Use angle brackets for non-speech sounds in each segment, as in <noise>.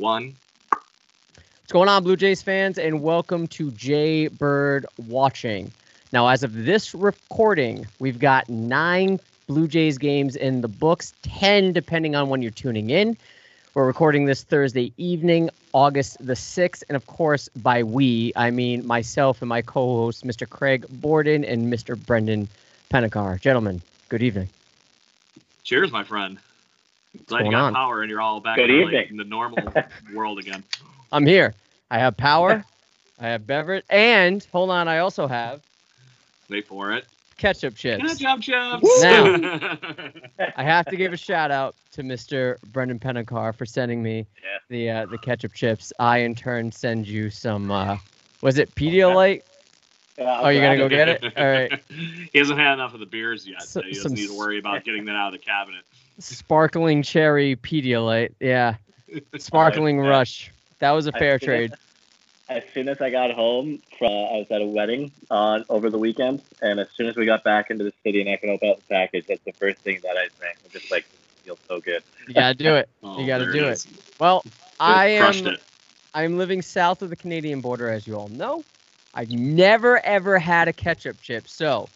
One. What's going on, Blue Jays fans, and welcome to Jay Bird Watching. Now, as of this recording, we've got nine Blue Jays games in the books, 10 depending on when you're tuning in. We're recording this Thursday evening, August the 6th. And of course, by we, I mean myself and my co host, Mr. Craig Borden and Mr. Brendan Pennicar. Gentlemen, good evening. Cheers, my friend. Glad you going got on? power and you're all back Good in, the, evening. in the normal <laughs> world again. I'm here. I have power, <laughs> I have beverage, and hold on, I also have Wait for it. ketchup chips. Jump jump. Now. <laughs> I have to give a shout out to Mr. Brendan Pennicar for sending me Yeah. the uh, the ketchup chips. I in turn send you some. Uh, was it Pedialyte? Yeah, Oh, you're gonna go get it? All right. he hasn't had enough of the beers yet, So- so he doesn't need to worry about getting that out of the cabinet. Sparkling cherry Pedialyte. Yeah. <laughs> Sparkling Yeah. rush. That was a fair see trade. As soon as I got home, from, I was at a wedding on over the weekend, and as soon as we got back into the city and I can open up the package, that's the first thing that I drank. It just like feels so good. You gotta do it. Oh, <laughs> You gotta oh, there do it. Well, I am. it. I'm living south of the Canadian border, as you all know. I've never ever had a ketchup chip, so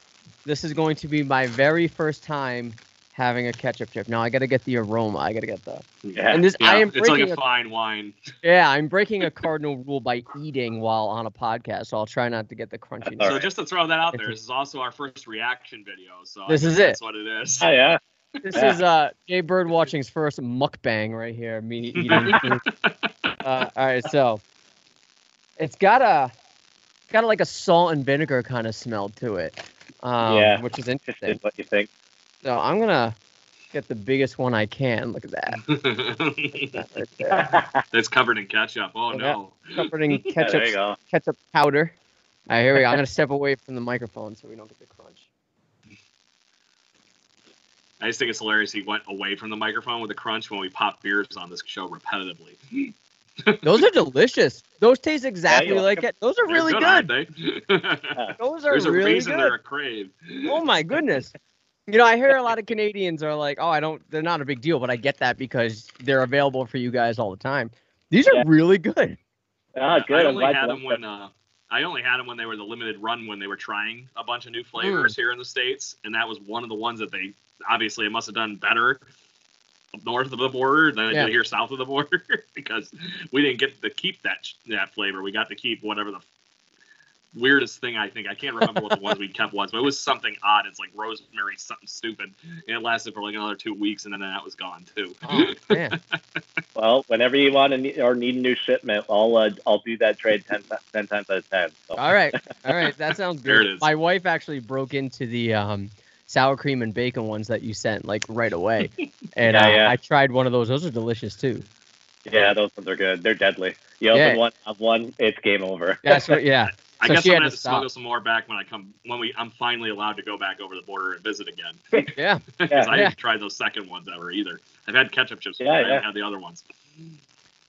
this is going to be my very first time having a ketchup chip. Now I got to get the aroma. I got to get the. Yeah. And this, Yeah, I am it's like breaking. a a, fine wine. yeah, I'm breaking a <laughs> cardinal rule by eating while on a podcast, so I'll try not to get the crunchiness. All So right. just to throw that out there, this is also our first reaction video. So This guess is it. That's what it is. Oh yeah. <laughs> This Yeah. is uh Jay Bird watching's first mukbang right here. Me <laughs> eating. uh, all right, so it's got a got a, like a salt and vinegar kind of smell to it, um, Yeah. which is interesting. is what do you think. So I'm gonna get the biggest one I can. Look at that. that right there. covered in ketchup. Oh Yeah. no. Covered in <laughs> ketchup there you go. ketchup powder. All right, here we go. I'm gonna step away from the microphone so we don't get the crunch. I just think it's hilarious he went away from the microphone with a crunch when we pop beers on this show repetitively. <laughs> Those are delicious. Those taste exactly you like like it. Those are really good, good. aren't they? <laughs> Those are There's a really reason good. they're a crave. Oh my goodness. You know, I hear a lot of Canadians are like, "Oh, I don't. They're not a big deal," but I get that because they're available for you guys all the time. These are Yeah. really good. Ah, good. I I'm only had you them like when uh, I only had them when they were the limited run when they were trying a bunch of new flavors here in the states, and that was one of the ones that they obviously it must have done better up north of the border than it Yeah. did here south of the border <laughs> because we didn't get to keep that that flavor. We got to keep whatever the weirdest thing I think I can't remember what the ones we kept was, but it was something odd. It's like rosemary something stupid, and it lasted for like another two weeks, and then that was gone too. Oh man. <laughs> Well, whenever you want to need, or need a new shipment, I'll uh, I'll do that trade 10, 10 times out of ten. So. All right. All right. That sounds There good. it is. My wife actually broke into the um, sour cream and bacon ones that you sent like right away, <laughs> and Yeah, uh, yeah. I tried one of those. Those are delicious too. Yeah, those ones are good. They're deadly. You open Yeah. one, have one, it's game over. That's what. Yeah. <laughs> I So guess she I'm had gonna to have to stop. smuggle some more back when I come when we I'm finally allowed to go back over the border and visit again. Yeah. <laughs> Because I Yeah. didn't try those second ones ever either. I've had ketchup chips, but Yeah, I yeah. haven't had the other ones.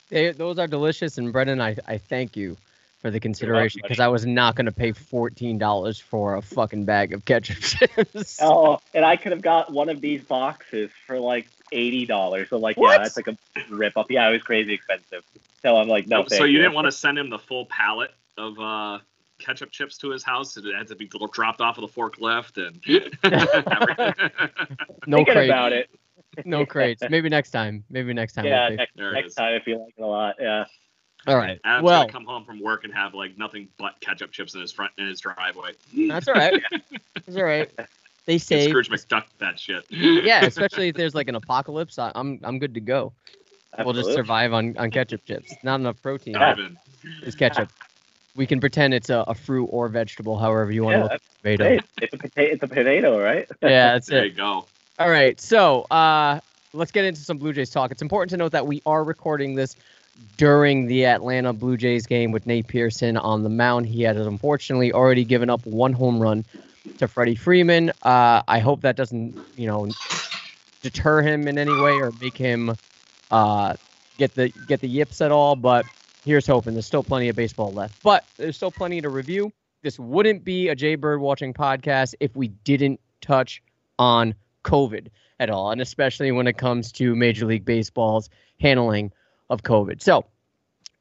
They, those are delicious, and Brendan, I, I thank you for the consideration because I was not going to pay fourteen dollars for a fucking bag of ketchup <laughs> chips. Oh, and I could have got one of these boxes for like eighty dollars. So like, What? yeah, that's like a rip off. Yeah, it was crazy expensive. So I'm like, no. so thank you didn't want to send him the full pallet of uh, ketchup chips to his house? It had to be dropped off of the forklift and <laughs> no Thinking crates. about it. No crates. Maybe next time. Maybe next time. Yeah, we'll next, next time if you like it a lot. Yeah. All right. Adam's well, gonna come home from work and have like nothing but ketchup chips in his front in his driveway. that's all right. <laughs> That's all right. They Get say, Scrooge McDuck that shit. <laughs> yeah, especially if there's like an apocalypse, I, I'm I'm good to go. We'll just survive on, on ketchup chips. Not enough protein Dive in. is ketchup. We can pretend it's a, a fruit or vegetable, however you want Yeah, to look at tomato. Hey, it's a potato. It's a potato, right? <laughs> Yeah, that's There it. you go. All right, so uh, let's get into some Blue Jays talk. It's important to note that we are recording this during the Atlanta Blue Jays game with Nate Pearson on the mound. He had unfortunately already given up one home run to Freddie Freeman. Uh, I hope that doesn't, you know, deter him in any way or make him uh, get the get the yips at all. But here's hoping. There's still plenty of baseball left, but there's still plenty to review. This wouldn't be a Jay Bird watching podcast if we didn't touch on COVID at all, and especially when it comes to Major League Baseball's handling of COVID. So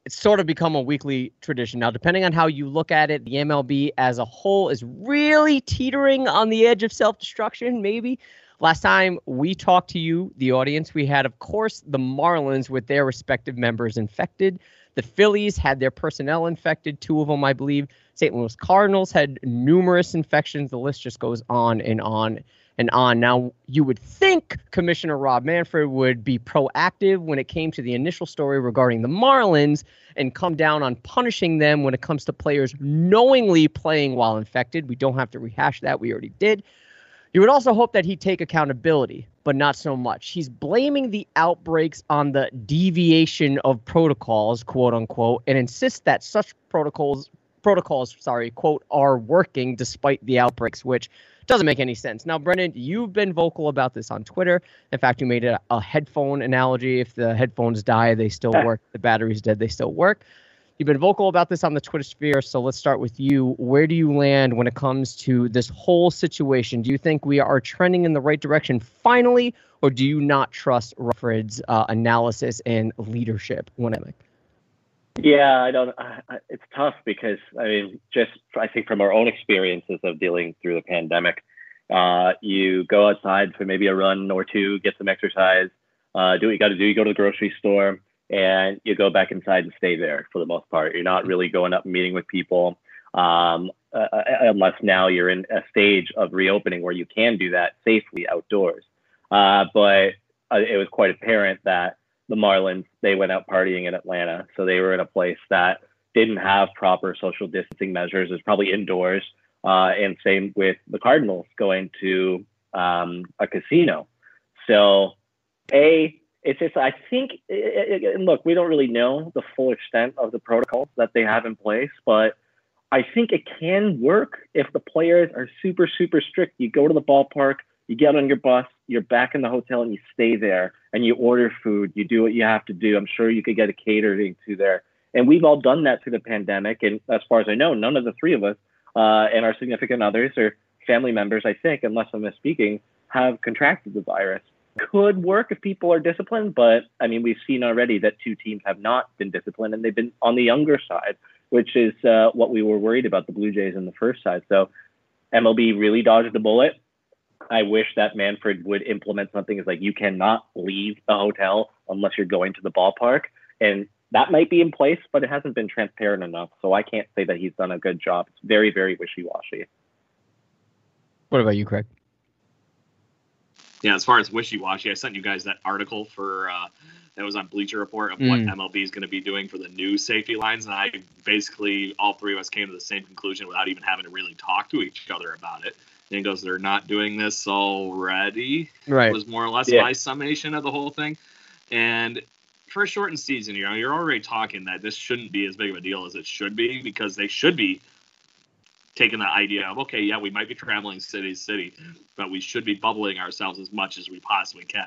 it's sort of become a weekly tradition. Now, depending on how you look at it, the MLB as a whole is really teetering on the edge of self destruction, maybe. Last time we talked to you, the audience, we had, of course, the Marlins with their respective members infected. The Phillies had their personnel infected, two of them, I believe. St. Louis Cardinals had numerous infections. The list just goes on and on and on. Now, you would think Commissioner Rob Manfred would be proactive when it came to the initial story regarding the Marlins and come down on punishing them when it comes to players knowingly playing while infected. We don't have to rehash that. We already did. You would also hope that he'd take accountability, but not so much. He's blaming the outbreaks on the deviation of protocols, quote unquote, and insists that such protocols protocols, sorry, quote, are working despite the outbreaks, which doesn't make any sense. Now, Brendan, you've been vocal about this on Twitter. In fact, you made a, a headphone analogy. If the headphones die, they still work. The battery's dead, they still work. You've been vocal about this on the Twitter sphere, so let's start with you. Where do you land when it comes to this whole situation? Do you think we are trending in the right direction finally, or do you not trust Rufford's uh, analysis and leadership when it? Yeah, I don't. I, I- it's tough because I mean, just I think from our own experiences of dealing through the pandemic, uh, you go outside for maybe a run or two, get some exercise, uh, do what you got to do. You go to the grocery store and you go back inside and stay there for the most part. You're not really going up and meeting with people, um, uh, uh, unless now you're in a stage of reopening where you can do that safely outdoors. Uh, but uh, it was quite apparent that the Marlins, they went out partying in Atlanta. So they were in a place that didn't have proper social distancing measures. It was probably indoors. Uh, and same with the Cardinals going to um, a casino. So, A, it's just, I think, and look, we don't really know the full extent of the protocols that they have in place, but I think it can work if the players are super, super strict. You go to the ballpark, you get on your bus, you're back in the hotel, and you stay there, and you order food. You do what you have to do. I'm sure you could get a catering to there, and we've all done that through the pandemic. And as far as I know, none of the three of us uh, and our significant others or family members, I think, unless I'm misspeaking, have contracted the virus. Could work if people are disciplined, but I mean, we've seen already that two teams have not been disciplined, and they've been on the younger side, which is uh, what we were worried about the Blue Jays in the first side. So MLB really dodged the bullet. I wish that Manfred would implement something is like you cannot leave the hotel unless you're going to the ballpark. And that might be in place, but it hasn't been transparent enough. So I can't say that he's done a good job. It's very, very wishy washy. What about you, Craig? Yeah, as far as wishy washy, I sent you guys that article for uh, that was on Bleacher Report of what Mm. MLB is going to be doing for the new safety lines, and I basically all three of us came to the same conclusion without even having to really talk to each other about it. And he goes, "They're not doing this already." Right. was more or less Yeah. my summation of the whole thing. And for a shortened season, you know, you're already talking that this shouldn't be as big of a deal as it should be because they should be taken the idea of okay, yeah, we might be traveling city to city, but we should be bubbling ourselves as much as we possibly can.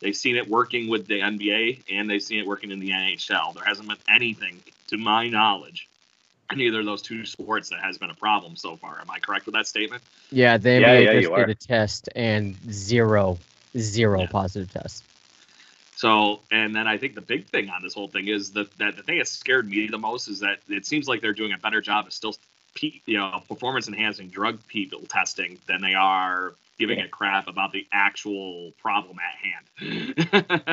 They've seen it working with the NBA and they've seen it working in the NHL. There hasn't been anything, to my knowledge, in either of those two sports that has been a problem so far. Am I correct with that statement? Yeah, the Yeah, NBA yeah, just did a test and zero, zero Yeah. positive tests. So, and then I think the big thing on this whole thing is that, that the thing that scared me the most is that it seems like they're doing a better job of still, pe- you know, performance enhancing drug people testing than they are giving a crap about the actual problem at hand.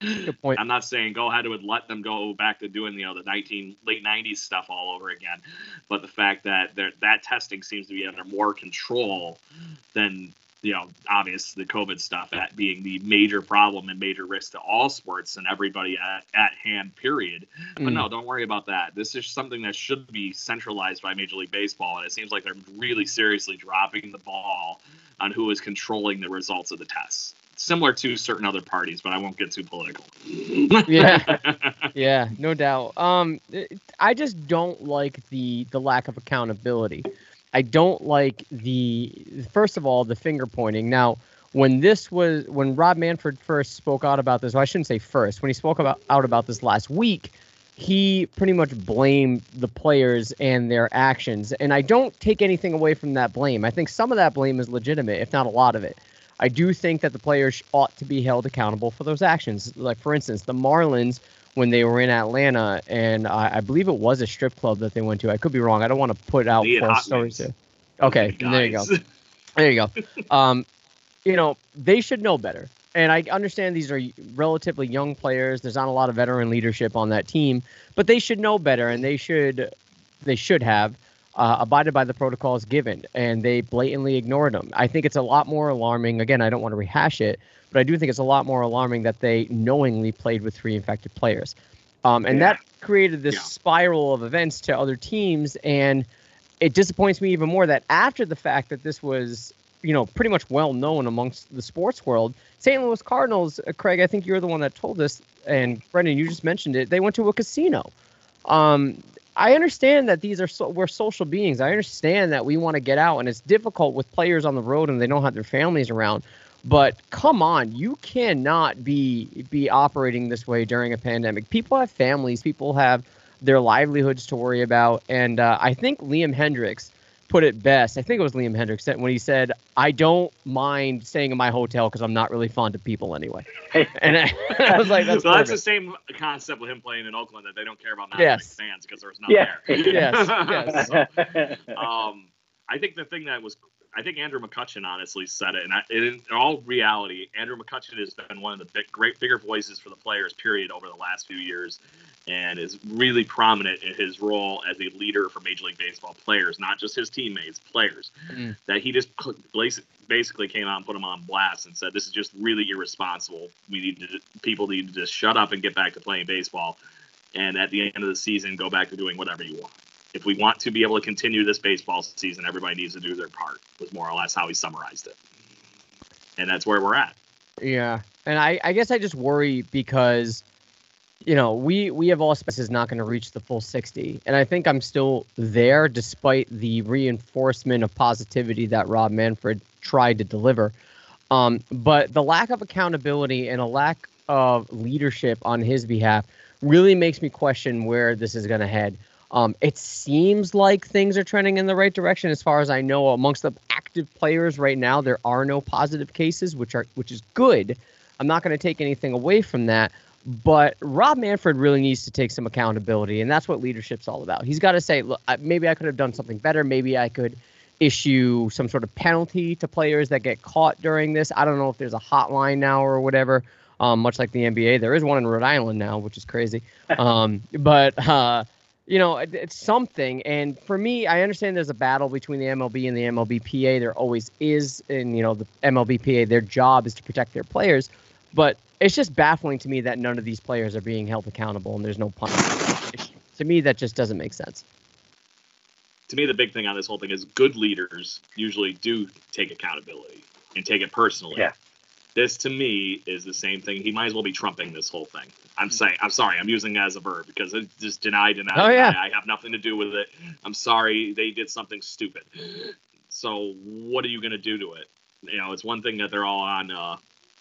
Good point. I'm not saying go ahead and let them go back to doing you know the 19 late 90s stuff all over again, but the fact that that testing seems to be under more control than you know obvious the COVID stuff at being the major problem and major risk to all sports and everybody at, at hand. Period. But Mm. no, don't worry about that. This is something that should be centralized by Major League Baseball, and it seems like they're really seriously dropping the ball on who is controlling the results of the tests. Similar to certain other parties, but I won't get too political. Yeah. <laughs> Yeah, no doubt. Um, I just don't like the the lack of accountability. I don't like the first of all the finger pointing. Now, when this was when Rob Manfred first spoke out about this, well, I shouldn't say first. When he spoke about out about this last week, he pretty much blamed the players and their actions, and I don't take anything away from that blame. I think some of that blame is legitimate, if not a lot of it. I do think that the players ought to be held accountable for those actions. Like for instance, the Marlins when they were in Atlanta, and I, I believe it was a strip club that they went to. I could be wrong. I don't want to put out false stories. Okay, there you go. <laughs> There you go. Um, you know, they should know better. And I understand these are relatively young players. There's not a lot of veteran leadership on that team, but they should know better, and they should they should have uh, abided by the protocols given, and they blatantly ignored them. I think it's a lot more alarming. Again, I don't want to rehash it, but I do think it's a lot more alarming that they knowingly played with three infected players, um, and Yeah. that created this Yeah. spiral of events to other teams and it disappoints me even more that after the fact that this was, you know, pretty much well known amongst the sports world, St. Louis Cardinals, uh, Craig, I think you're the one that told us, and Brendan, you just mentioned it. They went to a casino. Um, I understand that these are so, we're social beings. I understand that we want to get out, and it's difficult with players on the road and they don't have their families around. But come on, you cannot be be operating this way during a pandemic. People have families. People have their livelihoods to worry about. And uh, I think Liam Hendriks put it best. I think it was Liam Hendriks when he said, "I don't mind staying in my hotel because I'm not really fond of people anyway." <laughs> And I, <laughs> I was like, "That's <laughs> that's the same concept with him playing in Oakland that they don't care about not Yes. fans because there's none Yeah. there. Yes, yes. So, um, I think the thing that was, I think Andrew McCutchen honestly said it, and I, in all reality, Andrew McCutchen has been one of the big, great, bigger voices for the players, period, over the last few years, and is really prominent in his role as a leader for Major League Baseball players, not just his teammates, players. Mm. That he just basically came out and put him on blast and said, "This is just really irresponsible. We need to, people need to just shut up and get back to playing baseball." and at the end of the season go back to doing whatever you want. If we want to be able to continue this baseball season, everybody needs to do their part. Was more or less how he summarized it, and that's where we're at. Yeah, and I, I guess I just worry because, you know, we we have all is not going to reach the full sixty, and I think I'm still there despite the reinforcement of positivity that Rob Manfred tried to deliver. Um, but the lack of accountability and a lack of leadership on his behalf really makes me question where this is going to head. Um, it seems like things are trending in the right direction, as far as I know. Amongst the active players right now, there are no positive cases, which are which is good. I'm not going to take anything away from that, but Rob Manfred really needs to take some accountability, and that's what leadership's all about. He's got to say, look, maybe I could have done something better. Maybe I could issue some sort of penalty to players that get caught during this. I don't know if there's a hotline now or whatever. Um, much like the NBA, there is one in Rhode Island now, which is crazy. Um, <laughs> but uh, you know, it's something. And for me, I understand there's a battle between the MLB and the MLBPA. There always is, and you know, the MLBPA, their job is to protect their players. But it's just baffling to me that none of these players are being held accountable and there's no punishment. to me, that just doesn't make sense. To me, the big thing on this whole thing is good leaders usually do take accountability and take it personally. Yeah. This to me is the same thing. He might as well be trumping this whole thing. I'm saying, I'm sorry, I'm using it as a verb because it's just deny, deny, Oh, deny. yeah. I have nothing to do with it. I'm sorry, they did something stupid. So what are you going to do to it? You know, it's one thing that they're all on uh,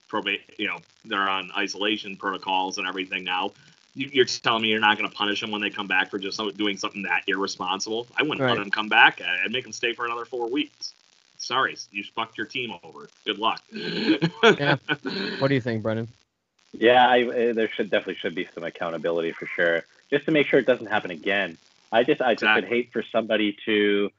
probate. You know, they're on isolation protocols and everything now. You, you're telling me you're not going to punish them when they come back for just doing something that irresponsible? I wouldn't Right. let them come back. I'd make them stay for another four weeks. Sorry, you fucked your team over. Good luck. Yeah. <laughs> What do you think, Brendan? Yeah, I, uh, there should definitely should be some accountability for sure, just to make sure it doesn't happen again. I just I just would hate for somebody to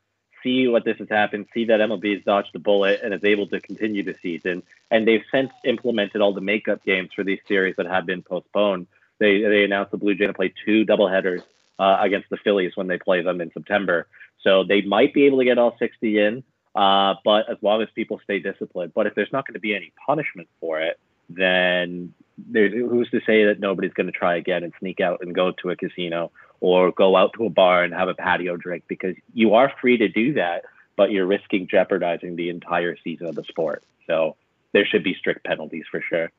see what this has happened, see that MLB has dodged the bullet and is able to continue the season, and they've since implemented all the makeup games for these series that have been postponed. They they announced the Blue Jays to play two doubleheaders uh, against the Phillies when they play them in September, so they might be able to get all 60 in. Uh, but as long as people stay disciplined, but if there's not going to be any punishment for it, then there's who's to say that nobody's going to try again and sneak out and go to a casino or go out to a bar and have a patio drink because you are free to do that, but you're risking jeopardizing the entire season of the sport. So there should be strict penalties for sure.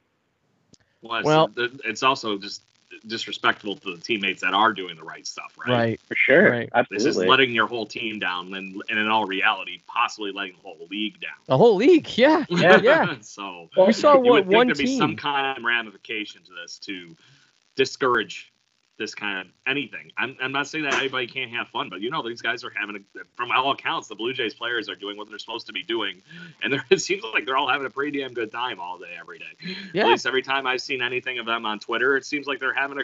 Well, Well- it's also just disrespectful to the teammates that are doing the right stuff, right? Right. For sure. Right. This is letting your whole team down, and, and in all reality, possibly letting the whole league down. The whole league. Yeah. <laughs> Yeah. Yeah. <laughs> so We saw you what would think one there'd be some kind of ramification to this to discourage this kind of anything. I'm, I'm not saying that anybody can't have fun, but you know these guys are having a, from all accounts, the Blue Jays players are doing what they're supposed to be doing, and they're, <laughs> it seems like they're all having a pretty damn good time all day, every day. Yeah. At least every time I've seen anything of them on Twitter, it seems like they're having a.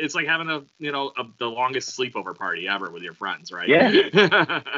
It's like having a you know a, the longest sleepover party ever with your friends, right? Yeah. <laughs>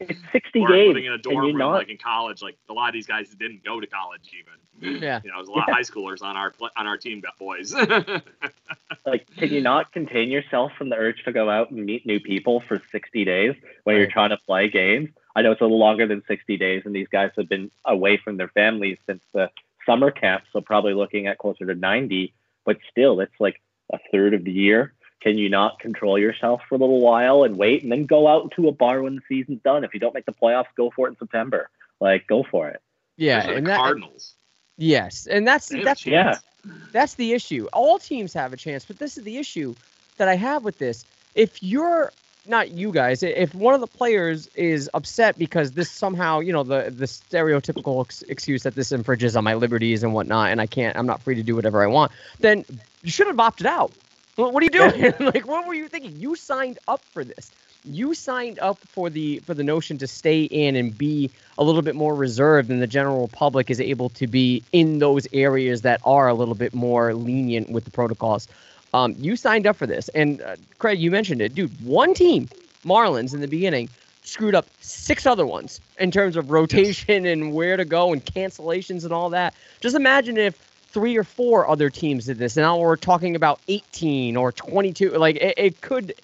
It's 60 or games. living in a dorm room not, like in college. Like a lot of these guys didn't go to college even. Mm, yeah. You know, there's a lot Yeah. of high schoolers on our on our team, got boys. <laughs> like, can you not contain yourself from the urge to go out and meet new people for 60 days when you're trying to play games? I know it's a little longer than 60 days, and these guys have been away from their families since the summer camp, so probably looking at closer to 90. But still, it's like a third of the year. Can you not control yourself for a little while and wait, and then go out to a bar when the season's done? If you don't make the playoffs, go for it in September. Like, go for it. Yeah. And the that, Cardinals. Yes. And that's that's chance. That's the issue. All teams have a chance, but this is the issue that I have with this. If you're not you guys, if one of the players is upset because this somehow, you know, the the stereotypical ex- excuse that this infringes on my liberties and whatnot, and I can't, I'm not free to do whatever I want, then you should have opted out. What, what are you doing? <laughs> like, what were you thinking? You signed up for this. You signed up for the for the notion to stay in and be a little bit more reserved than the general public is able to be in those areas that are a little bit more lenient with the protocols. Um, you signed up for this, and uh, Craig, you mentioned it, dude. One team, Marlins, in the beginning, screwed up six other ones in terms of rotation and where to go and cancellations and all that. Just imagine if three or four other teams did this, and now we're talking about 18 or 22. Like it, it could,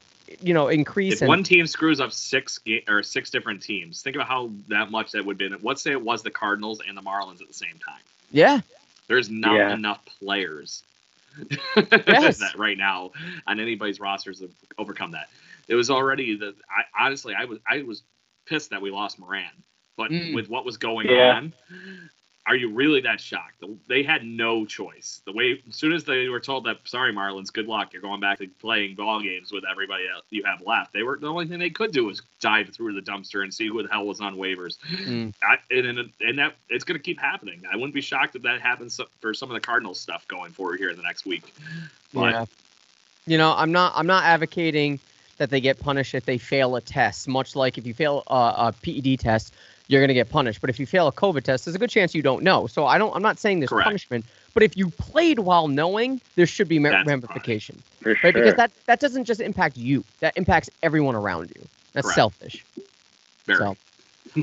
you know, increase. If and- one team screws up six ga- or six different teams, think about how that much that would be. Let's say it was the Cardinals and the Marlins at the same time. yeah, There's not Yeah. enough players <laughs> Yes. that right now on anybody's rosters to overcome that. It was already the. I honestly, I was I was pissed that we lost Moran, but Mm. with what was going Yeah. on, are you really that shocked? They had no choice. The way as soon as they were told that, sorry Marlins, good luck, you're going back to playing ball games with everybody else you have left. They were the only thing they could do was dive through the dumpster and see who the hell was on waivers. Mm. I, and, and and that it's going to keep happening. I wouldn't be shocked if that happens for some of the Cardinals stuff going forward here in the next week. But yeah. You know, I'm not. I'm not advocating that they get punished if they fail a test. Much like if you fail a, a PED test, you're going to get punished. But if you fail a COVID test, there's a good chance you don't know. So I don't. I'm not saying there's Correct. punishment. But if you played while knowing, there should be That's ramification, right? sure. Because that that doesn't just impact you. That impacts everyone around you. That's Correct. selfish. very. So,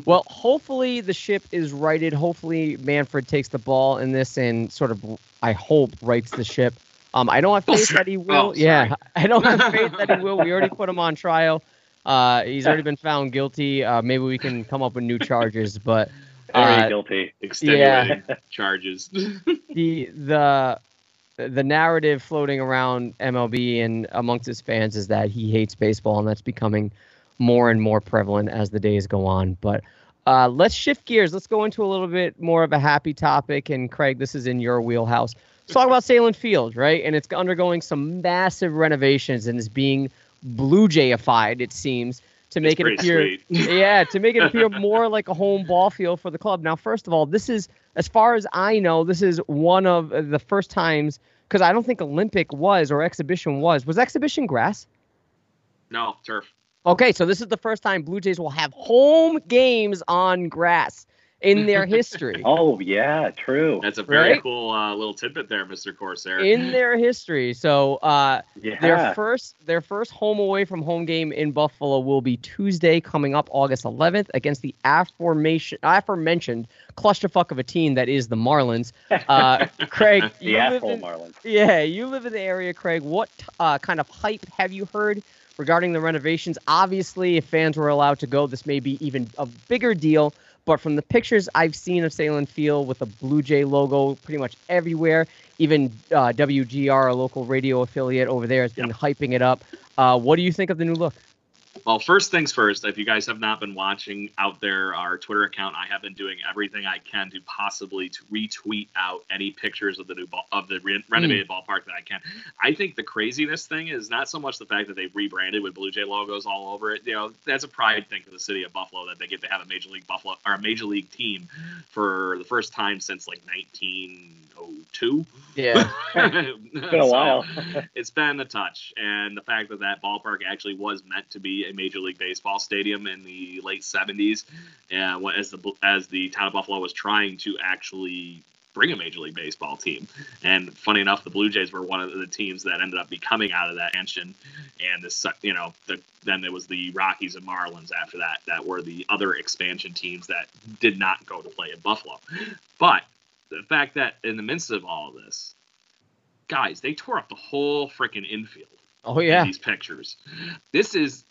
well, hopefully the ship is righted. Hopefully Manfred takes the ball in this and sort of, I hope, rights the ship. Um, I don't have Oh, faith sorry. that he will. Oh, yeah. <laughs> I don't have faith that he will. We already put him on trial. Uh, he's already <laughs> been found guilty. Uh, maybe we can come up with new charges, but <laughs> Very uh, guilty. Extenuating <laughs> charges. the the the narrative floating around MLB and amongst his fans is that he hates baseball, and that's becoming more and more prevalent as the days go on. But Uh, let's shift gears. Let's go into a little bit more of a happy topic. And Craig, this is in your wheelhouse. Let's talk about Sahlen Field, right? And it's undergoing some massive renovations and is being Blue Jayified, it seems, to make it appear, <laughs> <laughs> yeah, to make it appear more like a home ball field for the club. Now, first of all, this is, as far as I know, this is one of the first times because I don't think Olympic was or exhibition was. Was exhibition grass? No, turf. Okay, so this is the first time Blue Jays will have home games on grass in their history. <laughs> oh yeah, true. That's a very Right? cool uh, little tidbit there, Mr. Corsair. in their history. So uh, Yeah. their first their first home away from home game in Buffalo will be Tuesday coming up August 11th against the aforementioned aforementioned clusterfuck of a team that is the Marlins. Uh, <laughs> Craig, the you live asshole in, Marlins. yeah, you live in the area, Craig. What uh, kind of hype have you heard regarding the renovations? Obviously, if fans were allowed to go, this may be even a bigger deal. But from the pictures I've seen of Sahlen Field with the Blue Jay logo pretty much everywhere, even uh, WGR, a local radio affiliate over there, has been hyping it up. Uh, what do you think of the new look? Well, first things first, if you guys have not been watching out there, our Twitter account, I have been doing everything I can to possibly to retweet out any pictures of the new ball, of the re- renovated hmm. ballpark that I can. I think the craziness thing is not so much the fact that they've rebranded with Blue Jay logos all over it. You know, that's a pride thing for the city of Buffalo that they get to have a major league Buffalo or a major league team for the first time since like 1902. Yeah. <laughs> It's been a while. it's been a touch, and the fact that that ballpark actually was meant to be a Major League Baseball stadium in the late '70s, and as the as the town of Buffalo was trying to actually bring a Major League Baseball team, and funny enough, the Blue Jays were one of the teams that ended up becoming out of that engine, and this you know the then there was the Rockies and Marlins after that that were the other expansion teams that did not go to play in Buffalo, but the fact that in the midst of all of this, guys, they tore up the whole freaking infield. Oh in yeah. these pictures. This is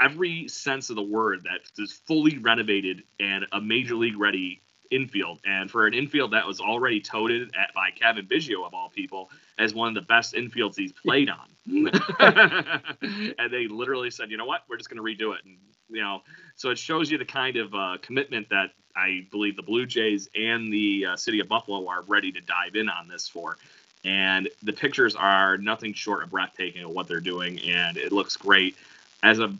every sense of the word that is fully renovated and a major league ready infield. And for an infield that was already toted at by Cavan Biggio of all people as one of the best infields he's played on. <laughs> and they literally said, you know what, we're just going to redo it. And you know, so it shows you the kind of uh, commitment that I believe the Blue Jays and the uh, city of Buffalo are ready to dive in on this for. And the pictures are nothing short of breathtaking of what they're doing, and it looks great. As a,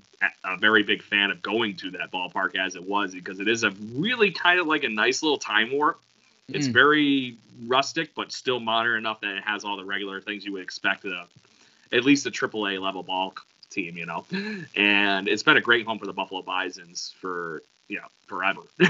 a very big fan of going to that ballpark as it was, because it is a really kind of like a nice little time warp. It's Mm. very rustic, but still modern enough that it has all the regular things you would expect at a, at least a AAA level ball team, you know. <laughs> And it's been a great home for the Buffalo Bisons for you know forever. <laughs>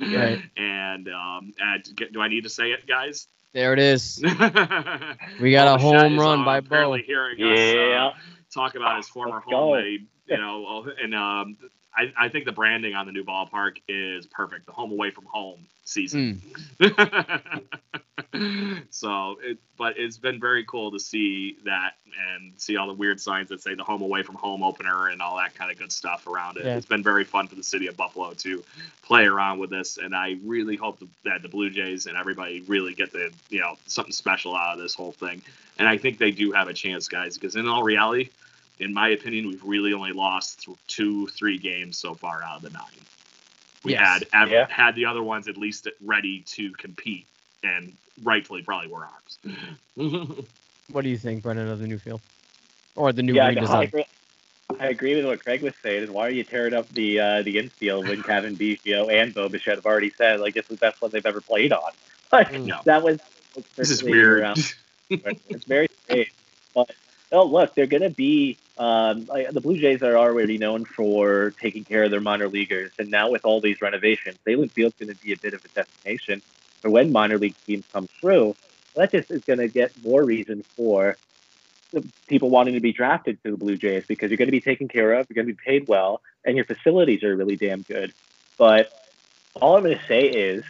Right. And um, and do I need to say it, guys? There it is. we <laughs> We got a home run by Bo. hearing Yeah. us uh, talk about his former Let's home. that he- you know, and um, I, I think the branding on the new ballpark is perfect. The home away from home season. <laughs> so, it, but it's been very cool to see that and see all the weird signs that say the home away from home opener and all that kind of good stuff around it. Yeah. It's been very fun for the city of Buffalo to play around with this, and I really hope that the Blue Jays and everybody really get the you know something special out of this whole thing. And I think they do have a chance, guys, because in all reality, in my opinion, we've really only lost th- two, three games so far out of the nine. We Yes. had have, Yeah. had the other ones at least ready to compete, and rightfully probably were ours. <laughs> What do you think, Brendan, of the new field or the new yeah, I, redesign? agree, I agree with what Craig was saying. Is why are you tearing up the uh, the infield when <laughs> Cavan Biggio and Bo Bichette have already said like it's the best one they've ever played on? <laughs> Like No. that was this is weird. it's very strange. But oh, look, they're going to be um, like, the Blue Jays are already known for taking care of their minor leaguers, and now with all these renovations, Sahlen Field's going to be a bit of a destination for when minor league teams come through. That just is going to get more reason for people wanting to be drafted to the Blue Jays because you're going to be taken care of, you're going to be paid well, and your facilities are really damn good. But all I'm going to say is,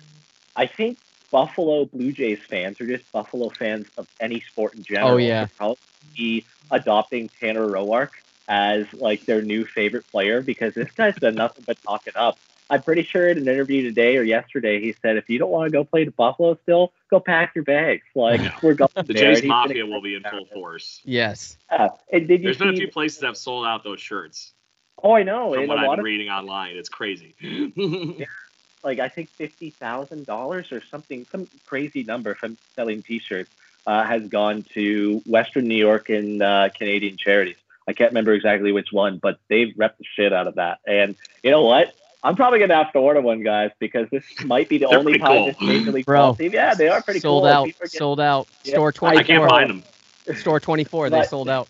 I think Buffalo Blue Jays fans or just Buffalo fans of any sport in general. Oh, yeah. should probably be adopting Tanner Roark as like their new favorite player because this guy's done nothing but talk it up. I'm pretty sure in an interview today or yesterday he said if you don't want to go play to Buffalo still, go pack your bags. Like Yeah. we're going The. Jays and he's gonna Mafia will be in full force. Yes. Yeah. And did you There's been a few places that have sold out those shirts. Oh, I know. From and what I've been of reading online, it's crazy. Like I think fifty thousand dollars or something, some crazy number from selling T-shirts uh, has gone to Western New York and uh, Canadian charities. I can't remember exactly which one, but they've repped the shit out of that. And you know what? I'm probably gonna have to order one, guys, because this might be the <laughs> only pretty time cool. this Major League <laughs> Bro, team. Yeah, they are pretty cool. sold cool. out. People are getting- Sold out. Store I twenty I can't find them. Store twenty four. They sold out.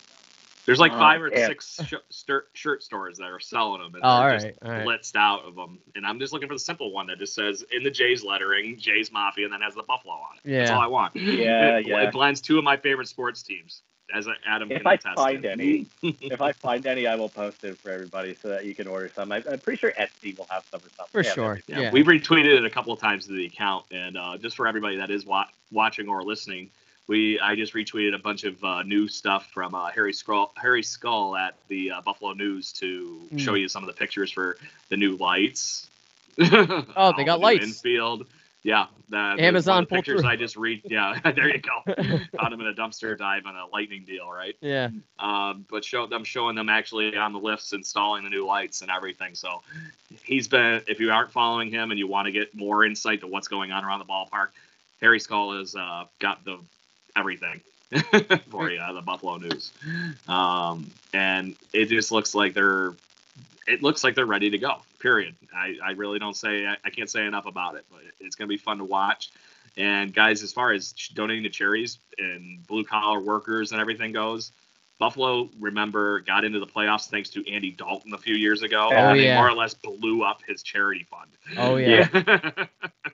There's like Oh, five or damn. six sh- stir- shirt stores that are selling them, and Oh, they're right, just all right. blitzed out of them. And I'm just looking for the simple one that just says in the Jay's lettering, Jay's Mafia, and then has the Buffalo on it. Yeah. That's all I want. Yeah, it, yeah. It blends two of my favorite sports teams, as Adam If can I attest find to. any, <laughs> if I find any, I will post it for everybody so that you can order some. I, I'm pretty sure Etsy will have some or something. For Yeah, sure. Yeah, Yeah. we've retweeted it a couple of times to the account, and uh, just for everybody that is wa- watching or listening, we I just retweeted a bunch of uh, new stuff from uh, Harry Scull Harry Scull at the uh, Buffalo News to Mm. show you some of the pictures for the new lights. <laughs> Oh, they got the lights. Infield. Yeah, the, Amazon the pictures through. I just read. Yeah, <laughs> there you go. <laughs> Found him in a dumpster dive on a lightning deal, right? Yeah. um, but show them showing them actually on the lifts installing the new lights and everything. So he's been. If you aren't following him and you want to get more insight to what's going on around the ballpark, Harry Scull has uh, got the everything <laughs> for you. The Buffalo News, um, and it just looks like they're. It looks like they're ready to go. Period. I, I really don't say I, I can't say enough about it, but it's going to be fun to watch. And guys, as far as donating to charities and blue collar workers and everything goes, Buffalo, remember, got into the playoffs thanks to Andy Dalton a few years ago. Oh, and they more or less blew up his charity fund. Oh yeah. that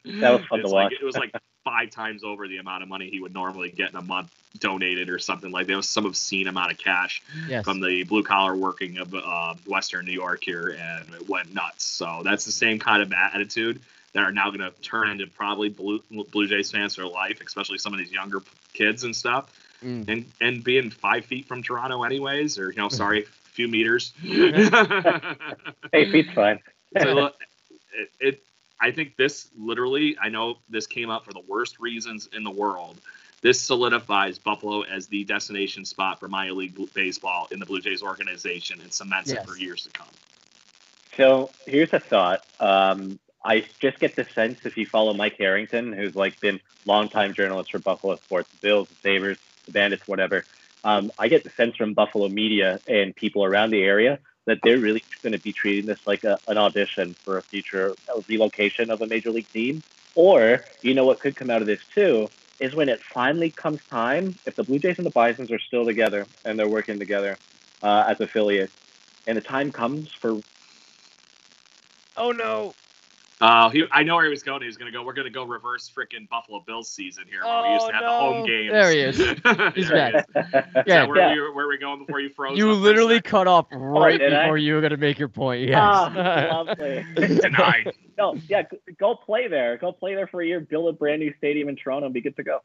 was fun to Like, watch. it was like five times over the amount of money he would normally get in a month donated or something like that. It was some obscene amount of cash Yes. from the blue collar working of uh, Western New York here, and it went nuts. So that's the same kind of attitude that are now going to turn into probably Blue, Blue Jays fans for life, especially some of these younger kids and stuff. Mm. And and being five feet from Toronto, anyways, or you know, sorry, <laughs> a few meters. <laughs> Hey, feet's fine. so look, it, it I think this literally I know this came up for the worst reasons in the world. This solidifies Buffalo as the destination spot for minor league baseball in the Blue Jays organization and cements it for years to come. So here's a thought. Um, I just get the sense if you follow Mike Harrington, who's like been longtime journalist for Buffalo Sports, Bills, the Sabres, the Bandits, whatever. Um, I get the sense from Buffalo media and people around the area that they're really going to be treating this like a, an audition for a future relocation of a major league team. Or, you know, what could come out of this too is when it finally comes time, if the Blue Jays and the Bisons are still together and they're working together uh, as affiliates, and the time comes for Oh no. Uh, he, I know where he was going. He was going to go. We're going to go reverse freaking Buffalo Bills season here, where we used to have the Oh, home no. games. There he is. <laughs> He's There back. is. Is Yeah. that where, Yeah. we were, where we going before you froze? You up for a literally cut off right did I? before you were gonna make your point. Yes. Ah, <laughs> lovely. denied. <laughs> no, yeah, go play there. Go play there for a year. Build a brand new stadium in Toronto and be good to go.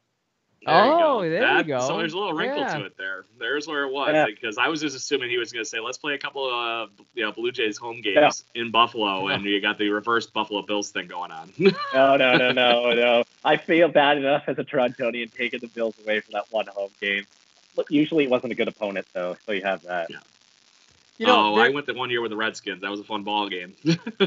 There you Oh, go. there you go. So there's a little wrinkle Yeah. to it there. There's where it was Yeah. because I was just assuming he was going to say, "Let's play a couple of uh, you know, Blue Jays home games Yeah. in Buffalo," and you got the reverse Buffalo Bills thing going on. <laughs> No, no, no, no, no. I feel bad enough as a Torontonian taking the Bills away from that one home game. But usually it wasn't a good opponent, though, so you have that. You know, oh, I went the one year with the Redskins. That was a fun ball game. <laughs>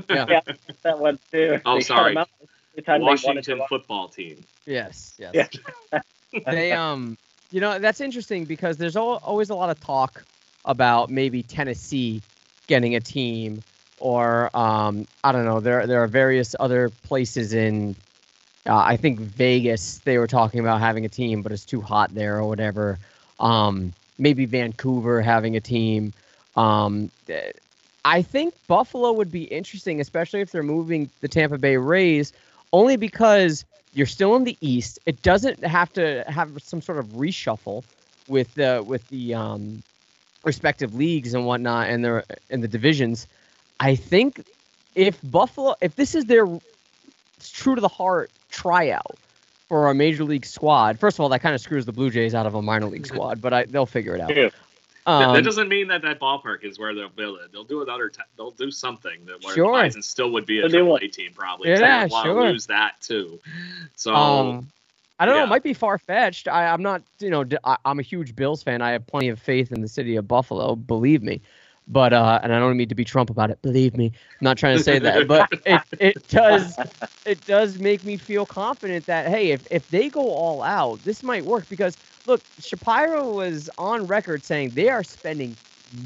Yeah, that one too. Oh, They shut sorry. 'em out every time Washington football team. Yes, yes. Yeah. <laughs> they <laughs> um, you know, that's interesting because there's al- always a lot of talk about maybe Tennessee getting a team, or um, I don't know. There there are various other places in. Uh, I think Vegas. They were talking about having a team, but it's too hot there or whatever. Um, maybe Vancouver having a team. Um, I think Buffalo would be interesting, especially if they're moving the Tampa Bay Rays, only because you're still in the East. It doesn't have to have some sort of reshuffle with the with the um, respective leagues and whatnot and their and the divisions. I think if Buffalo, if this is their true to the heart tryout for a major league squad, first of all, that kind of screws the Blue Jays out of a minor league squad, but I, they'll figure it out. Yeah. That- Um, that doesn't mean that that ballpark is where they'll build it. They'll do another. T- they'll do something that where Sure. the Bison still would be a They'll triple? A team probably. Yeah, they want sure. to lose that too. So Um, I don't know. It might be far fetched. I'm not, you know, I, am a huge Bills fan. I have plenty of faith in the city of Buffalo. Believe me, But uh, and I don't mean to be Trump about it. Believe me, I'm not trying to say that, but <laughs> it, it does it does make me feel confident that hey, if if they go all out, this might work because look, Shapiro was on record saying they are spending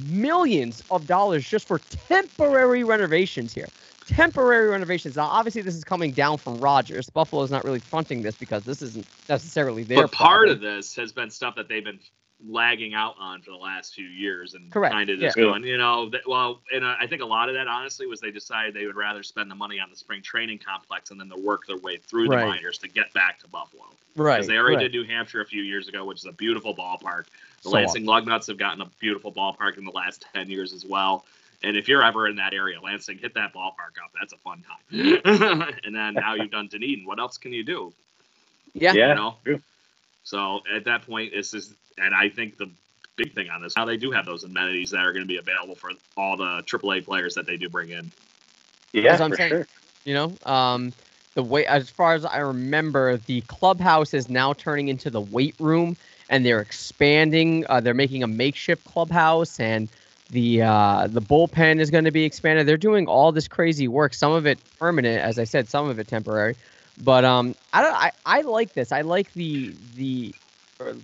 millions of dollars just for temporary renovations here. Temporary renovations. Now, obviously, this is coming down from Rogers. Buffalo's not really fronting this because this isn't necessarily their. But part problem. of this has been stuff that they've been lagging out on for the last few years and kind of just yeah. going, you know, that, well, and I think a lot of that honestly was they decided they would rather spend the money on the spring training complex and then to work their way through the minors to get back to Buffalo. right. Because they already right. did New Hampshire a few years ago, which is a beautiful ballpark. The So Lansing Lugnuts have gotten a beautiful ballpark in the last 10 years as well. And if you're ever in that area, Lansing, hit that ballpark up. That's a fun time. <laughs> and then now you've done Dunedin. What else can you do? Yeah. Yeah. You know? true. So at that point, it's just, and I think the big thing on this, now they do have those amenities that are going to be available for all the AAA players that they do bring in. Yeah, I'm for saying. sure. You know, um, the way as far as I remember, the clubhouse is now turning into the weight room, and they're expanding. Uh, they're making a makeshift clubhouse, and the uh, the bullpen is going to be expanded. They're doing all this crazy work. Some of it permanent, as I said, some of it temporary. But um, I don't. I, I like this. I like the the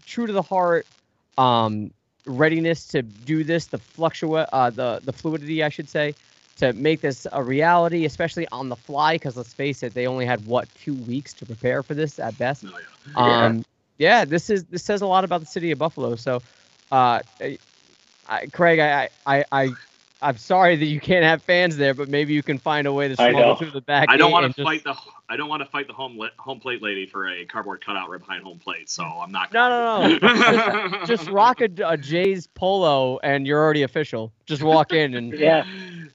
true to the heart um readiness to do this. The fluctuate uh the the fluidity, I should say to make this a reality, especially on the fly. Because let's face it, they only had what two weeks to prepare for this at best. Oh, yeah. Yeah. Um, yeah, this is this says a lot about the city of Buffalo. So, uh, I, I, Craig, I, I, I, I'm sorry that you can't have fans there, but maybe you can find a way to smuggle through the back. I don't want and to just- fight the I don't want to fight the home li- home plate lady for a cardboard cutout right behind home plate, so I'm not. No, no, no. no. <laughs> Just, just rock a, a Jays polo, and you're already official. Just walk in and <laughs> Yeah.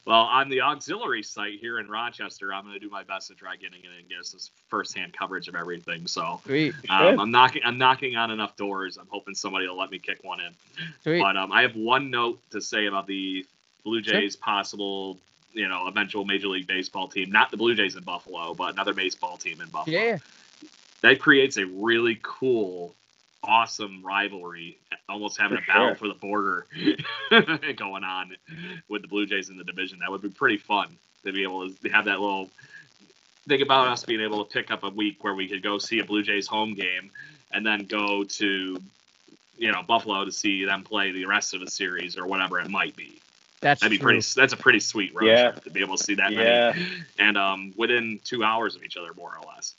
Well, on the auxiliary site here in Rochester, I'm going to do my best to try getting in and get us this firsthand coverage of everything. So sweet, um, I'm knocking. I'm knocking on enough doors. I'm hoping somebody will let me kick one in. sweet. But um, I have one note to say about the Blue Sure. Jays' possible, you know, eventual Major League Baseball team. Not the Blue Jays in Buffalo, but another baseball team in Buffalo. Yeah, That creates a really cool, awesome rivalry. Almost having For a battle sure. for the border <laughs> going on with the Blue Jays in the division. That would be pretty fun to be able to have that little. Think about us being able to pick up a week where we could go see a Blue Jays home game and then go to, you know, Buffalo to see them play the rest of the series or whatever it might be. That's That'd be true. pretty. That's a pretty sweet road Yeah. trip to be able to see that Yeah. many, <laughs> and um, within two hours of each other, more or less.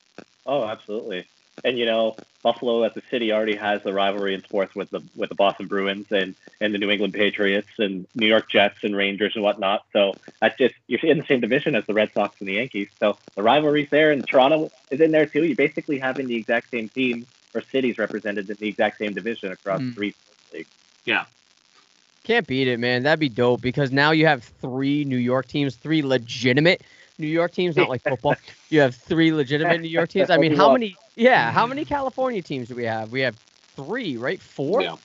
Oh, absolutely. And you know, Buffalo as a city already has the rivalry in sports with the with the Boston Bruins and and the New England Patriots and New York Jets and Rangers and whatnot. So that's just you're in the same division as the Red Sox and the Yankees. So the rivalry's there, and Toronto is in there too. You're basically having the exact same teams or cities represented in the exact same division across Mm. three leagues. Can't beat it, man. That'd be dope because now you have three New York teams, three legitimate New York teams, not like football. <laughs> You have three legitimate New York teams. I mean, how many? Yeah, how many California teams do we have? We have three, right? Four. Yeah.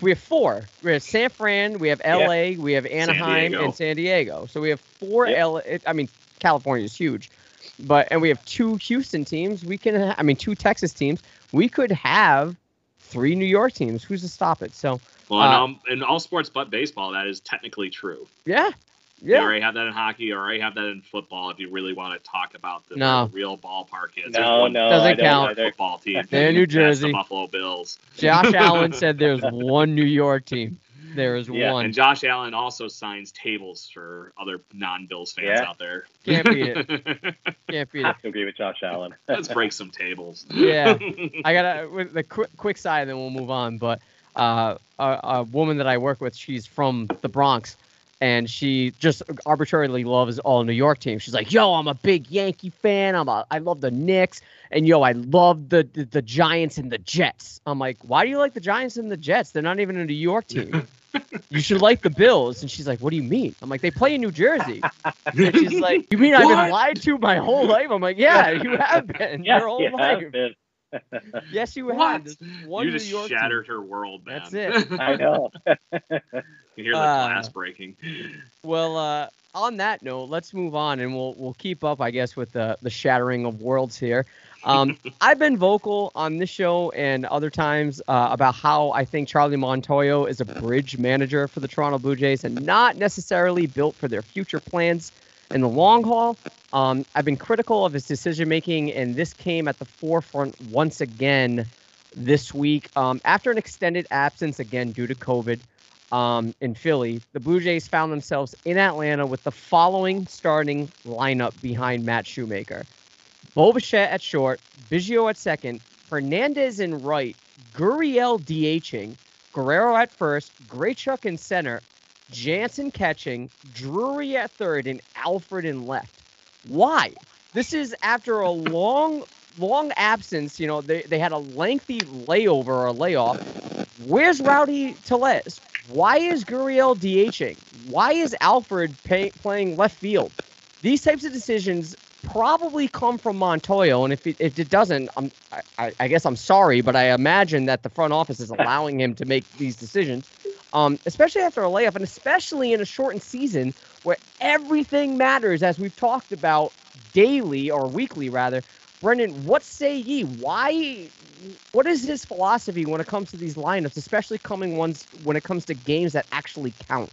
We have four. We have San Fran, we have Yeah. L.A., we have Anaheim, Diego. and San Diego. So we have four Yeah. L. I mean, California is huge, but and we have two Houston teams. We can. Ha- I mean, two Texas teams. We could have three New York teams. Who's to stop it? So Well, in, Uh, um, in all sports but baseball, that is technically true. yeah, You yeah. already have that in hockey. You already have that in football. If you really want to talk about the, No. the real ballpark is, There's No, one no, Doesn't I don't count. football team. They're in New Jersey. the Buffalo Bills. Josh <laughs> Allen said there's one New York team. There is Yeah, one. And Josh Allen also signs tables for other non-Bills fans Yeah. out there. Can't beat it. <laughs> Can't beat it. have to agree with Josh Allen. Let's break some tables. Yeah. <laughs> I got to with the quick quick side, then we'll move on. But uh, a, a woman that I work with, she's from the Bronx, and she just arbitrarily loves all New York teams. She's like, "Yo, I'm a big Yankee fan. I'm a, I love the Knicks, and yo, I love the, the the Giants and the Jets." I'm like, "Why do you like the Giants and the Jets? They're not even a New York team." <laughs> You should like the Bills. And she's like, What do you mean? I'm like, They play in New Jersey. And she's like, You mean I've been lied to my whole life? I'm like, Yeah, you have been yeah, your whole yeah, life. Man. <laughs> yes, you What? have. There's one you New just York team. shattered her world, man. That's it. <laughs> I know. <laughs> you hear the Uh, glass breaking. Well, uh, on that note, let's move on, and we'll we'll keep up, I guess, with the the shattering of worlds here. Um, I've been vocal on this show and other times uh, about how I think Charlie Montoyo is a bridge manager for the Toronto Blue Jays and not necessarily built for their future plans in the long haul. Um, I've been critical of his decision making, and this came at the forefront once again this week. Um, after an extended absence, again due to COVID, um, in Philly, the Blue Jays found themselves in Atlanta with the following starting lineup behind Matt Shoemaker. Bo Bichette at short, Biggio at second, Hernandez in right, Gurriel DHing, Guerrero at first, Grichuk in center, Jansen catching, Drury at third, and Alford in left. Why? This is after a <laughs> long, long absence. You know, they, they had a lengthy layover or layoff. Where's Rowdy Tellez? Why is Gurriel DHing? Why is Alford pay, playing left field? These types of decisions probably come from Montoyo, and if it, if it doesn't, I'm, I, I guess I'm sorry, but I imagine that the front office is <laughs> allowing him to make these decisions, um, especially after a layoff, and especially in a shortened season where everything matters, as we've talked about daily or weekly rather. Brendan, what say ye? Why? What is his philosophy when it comes to these lineups, especially coming ones when it comes to games that actually count?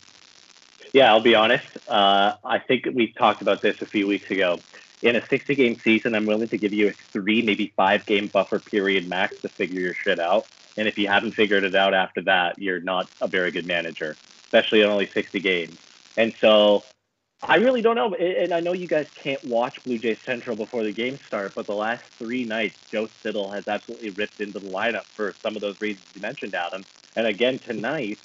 Yeah, I'll be honest. Uh, I think we talked about this a few weeks ago. In a 60 game season, I'm willing to give you a three, maybe five game buffer period max to figure your shit out. And if you haven't figured it out after that, you're not a very good manager, especially in only 60 games. And so I really don't know. And I know you guys can't watch Blue Jays Central before the games start, but the last three nights, Joe Siddall has absolutely ripped into the lineup for some of those reasons you mentioned, Adam. And again, tonight,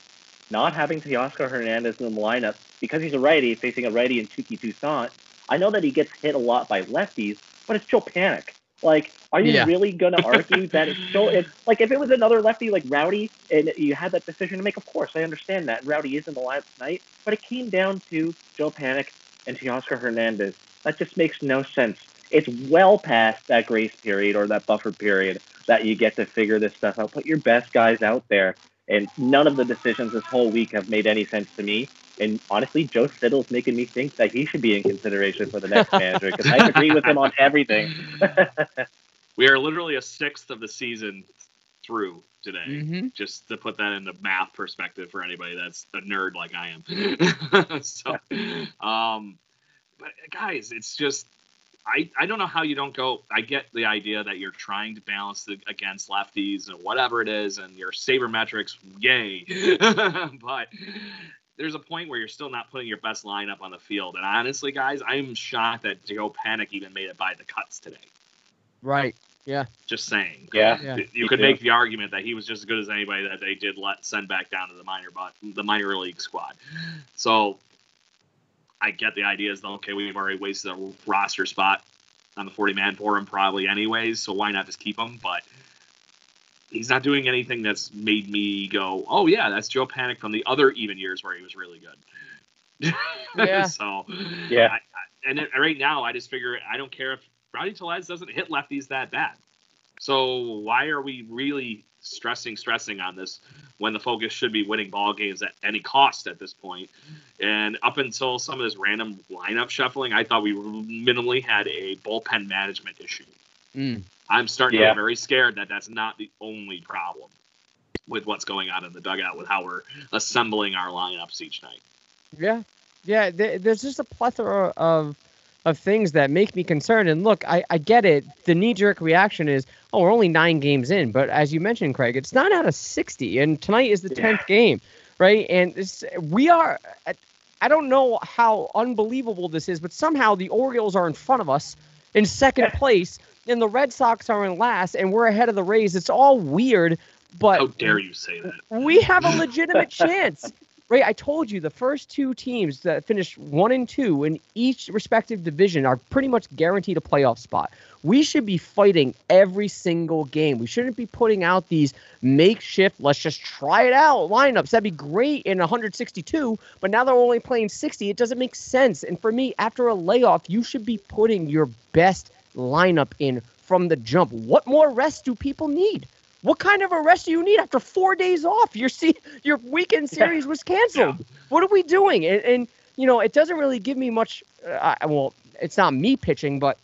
not having Teoscar Hernandez in the lineup because he's a righty facing a righty in Touki Toussaint. I know that he gets hit a lot by lefties, but it's Joe Panik. Like, are you Yeah. really going <laughs> to argue that it's so? It's like if it was another lefty like Rowdy, and you had that decision to make. Of course, I understand that Rowdy is in the lineup tonight, but it came down to Joe Panik and Teoscar Hernandez. That just makes no sense. It's well past that grace period or that buffer period that you get to figure this stuff out. Put your best guys out there. And none of the decisions this whole week have made any sense to me. And honestly, Joe Siddall's making me think that he should be in consideration for the next manager because I agree with him on everything. <laughs> We are literally a sixth of the season through today. Mm-hmm. Just to put that into math perspective for anybody that's a nerd like I am. <laughs> so, um, but guys, it's just I, I don't know how you don't go. I get the idea that you're trying to balance the, against lefties and whatever it is, and your sabermetrics, yay. <laughs> but there's a point where you're still not putting your best lineup on the field. And honestly, guys, I'm shocked that Joe Panik even made it by the cuts today. Right. Yeah. Just saying. Yeah. Yeah. You could make the argument that he was just as good as anybody that they did let send back down to the minor but the minor league squad. So I get the idea is that okay, we've already wasted a roster spot on the 40 man for him probably anyways, so why not just keep him? But he's not doing anything that's made me go, oh yeah, that's Joe Panik from the other even years where he was really good. <laughs> Yeah. so Yeah. I, I, and then right now, I just figure I don't care if Rowdy Tellez doesn't hit lefties that bad. So why are we really stressing, stressing on this when the focus should be winning ball games at any cost at this point? And up until some of this random lineup shuffling, I thought we minimally had a bullpen management issue. Mm. I'm starting to get very scared that that's not the only problem with what's going on in the dugout with how we're assembling our lineups each night. Yeah, yeah. Th- there's just a plethora of of things that make me concerned. And look, I, I get it. The knee jerk reaction is, oh, we're only nine games in. But as you mentioned, Craig, it's not out of sixty, and tonight is the Yeah. tenth game, right? And this, we are. I don't know how unbelievable this is, but somehow the Orioles are in front of us in second place, and the Red Sox are in last, and we're ahead of the Rays. It's all weird, but How dare you say that? we have a legitimate <laughs> chance. Right, I told you the first two teams that finished one and two in each respective division are pretty much guaranteed a playoff spot. We should be fighting every single game. We shouldn't be putting out these makeshift, let's just try it out lineups. That'd be great in 162, but now they're only playing 60. It doesn't make sense. And for me, after a layoff, you should be putting your best lineup in from the jump. What more rest do people need? What kind of a rest do you need after four days off? Your see, your weekend series was canceled. What are we doing? And, and you know, it doesn't really give me much. Uh, well, it's not me pitching, but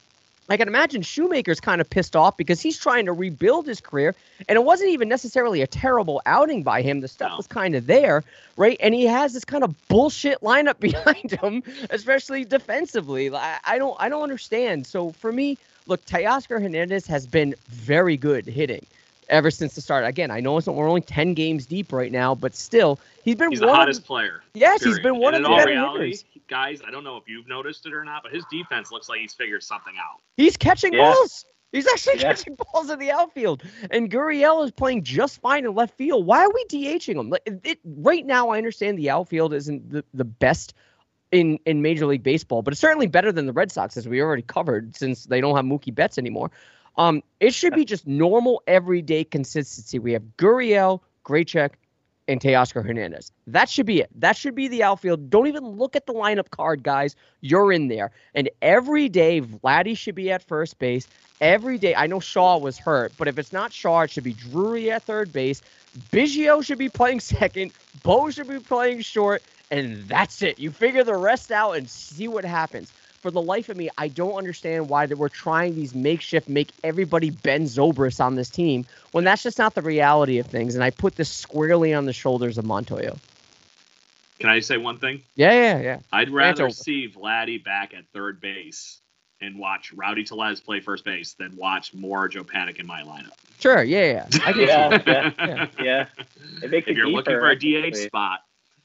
I can imagine Shoemaker's kind of pissed off because he's trying to rebuild his career, and it wasn't even necessarily a terrible outing by him. The stuff was kind of there, right? And he has this kind of bullshit lineup <laughs> behind him, especially defensively. I, I don't, I don't understand. So for me, look, Teoscar Hernandez has been very good hitting ever since the start. Again, I know it's we're only ten games deep right now, but still, he's been He's one the of hottest player. Yes, he's been one and of the better reality, hitters. guys, I don't know if you've noticed it or not, but his defense looks like he's figured something out. He's catching Yeah. balls. He's actually Yeah. catching <laughs> balls in the outfield. And Gurriel is playing just fine in left field. Why are we DHing him? Like it, it- right now, I understand the outfield isn't the, the best in, in Major League Baseball, but it's certainly better than the Red Sox, as we already covered, since they don't have Mookie Betts anymore. Um, it should be just normal, everyday consistency. We have Gurriel, Grichuk, and Teoscar Hernandez. That should be it. That should be the outfield. Don't even look at the lineup card, guys. You're in there. And every day, Vladdy should be at first base. Every day, I know Shaw was hurt, but if it's not Shaw, it should be Drury at third base. Biggio should be playing <laughs> second. Bo should be playing short. And that's it. You figure the rest out and see what happens. For the life of me, I don't understand why that we're trying these makeshift, make everybody Ben Zobrist on this team when that's just not the reality of things. And I put this squarely on the shoulders of Montoyo. Can I say one thing? Yeah, yeah, yeah. I'd rather see Vladdy back at third base and watch Rowdy Tellez play first base than watch more Joe Panik in my lineup. Sure, yeah, yeah. I get Yeah, you. yeah, <laughs> Yeah. yeah. It makes if it you're looking for a DH spot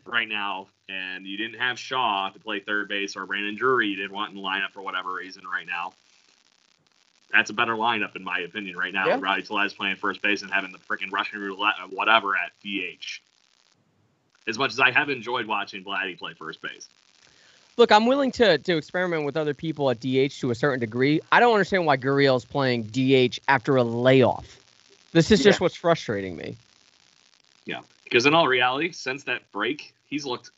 right now and you didn't have Shaw to play third base or Brandon Drury you didn't want in the lineup for whatever reason right now, that's a better lineup in my opinion right now. Yeah. Rowdy Tellez playing first base and having the freaking Russian roulette whatever at DH. As much as I have enjoyed watching Vladdy play first base. Look, I'm willing to to experiment with other people at DH to a certain degree. I don't understand why Gurriel's playing DH after a layoff. This is just Yeah. what's frustrating me. Yeah. Because in all reality, since that break, he's looked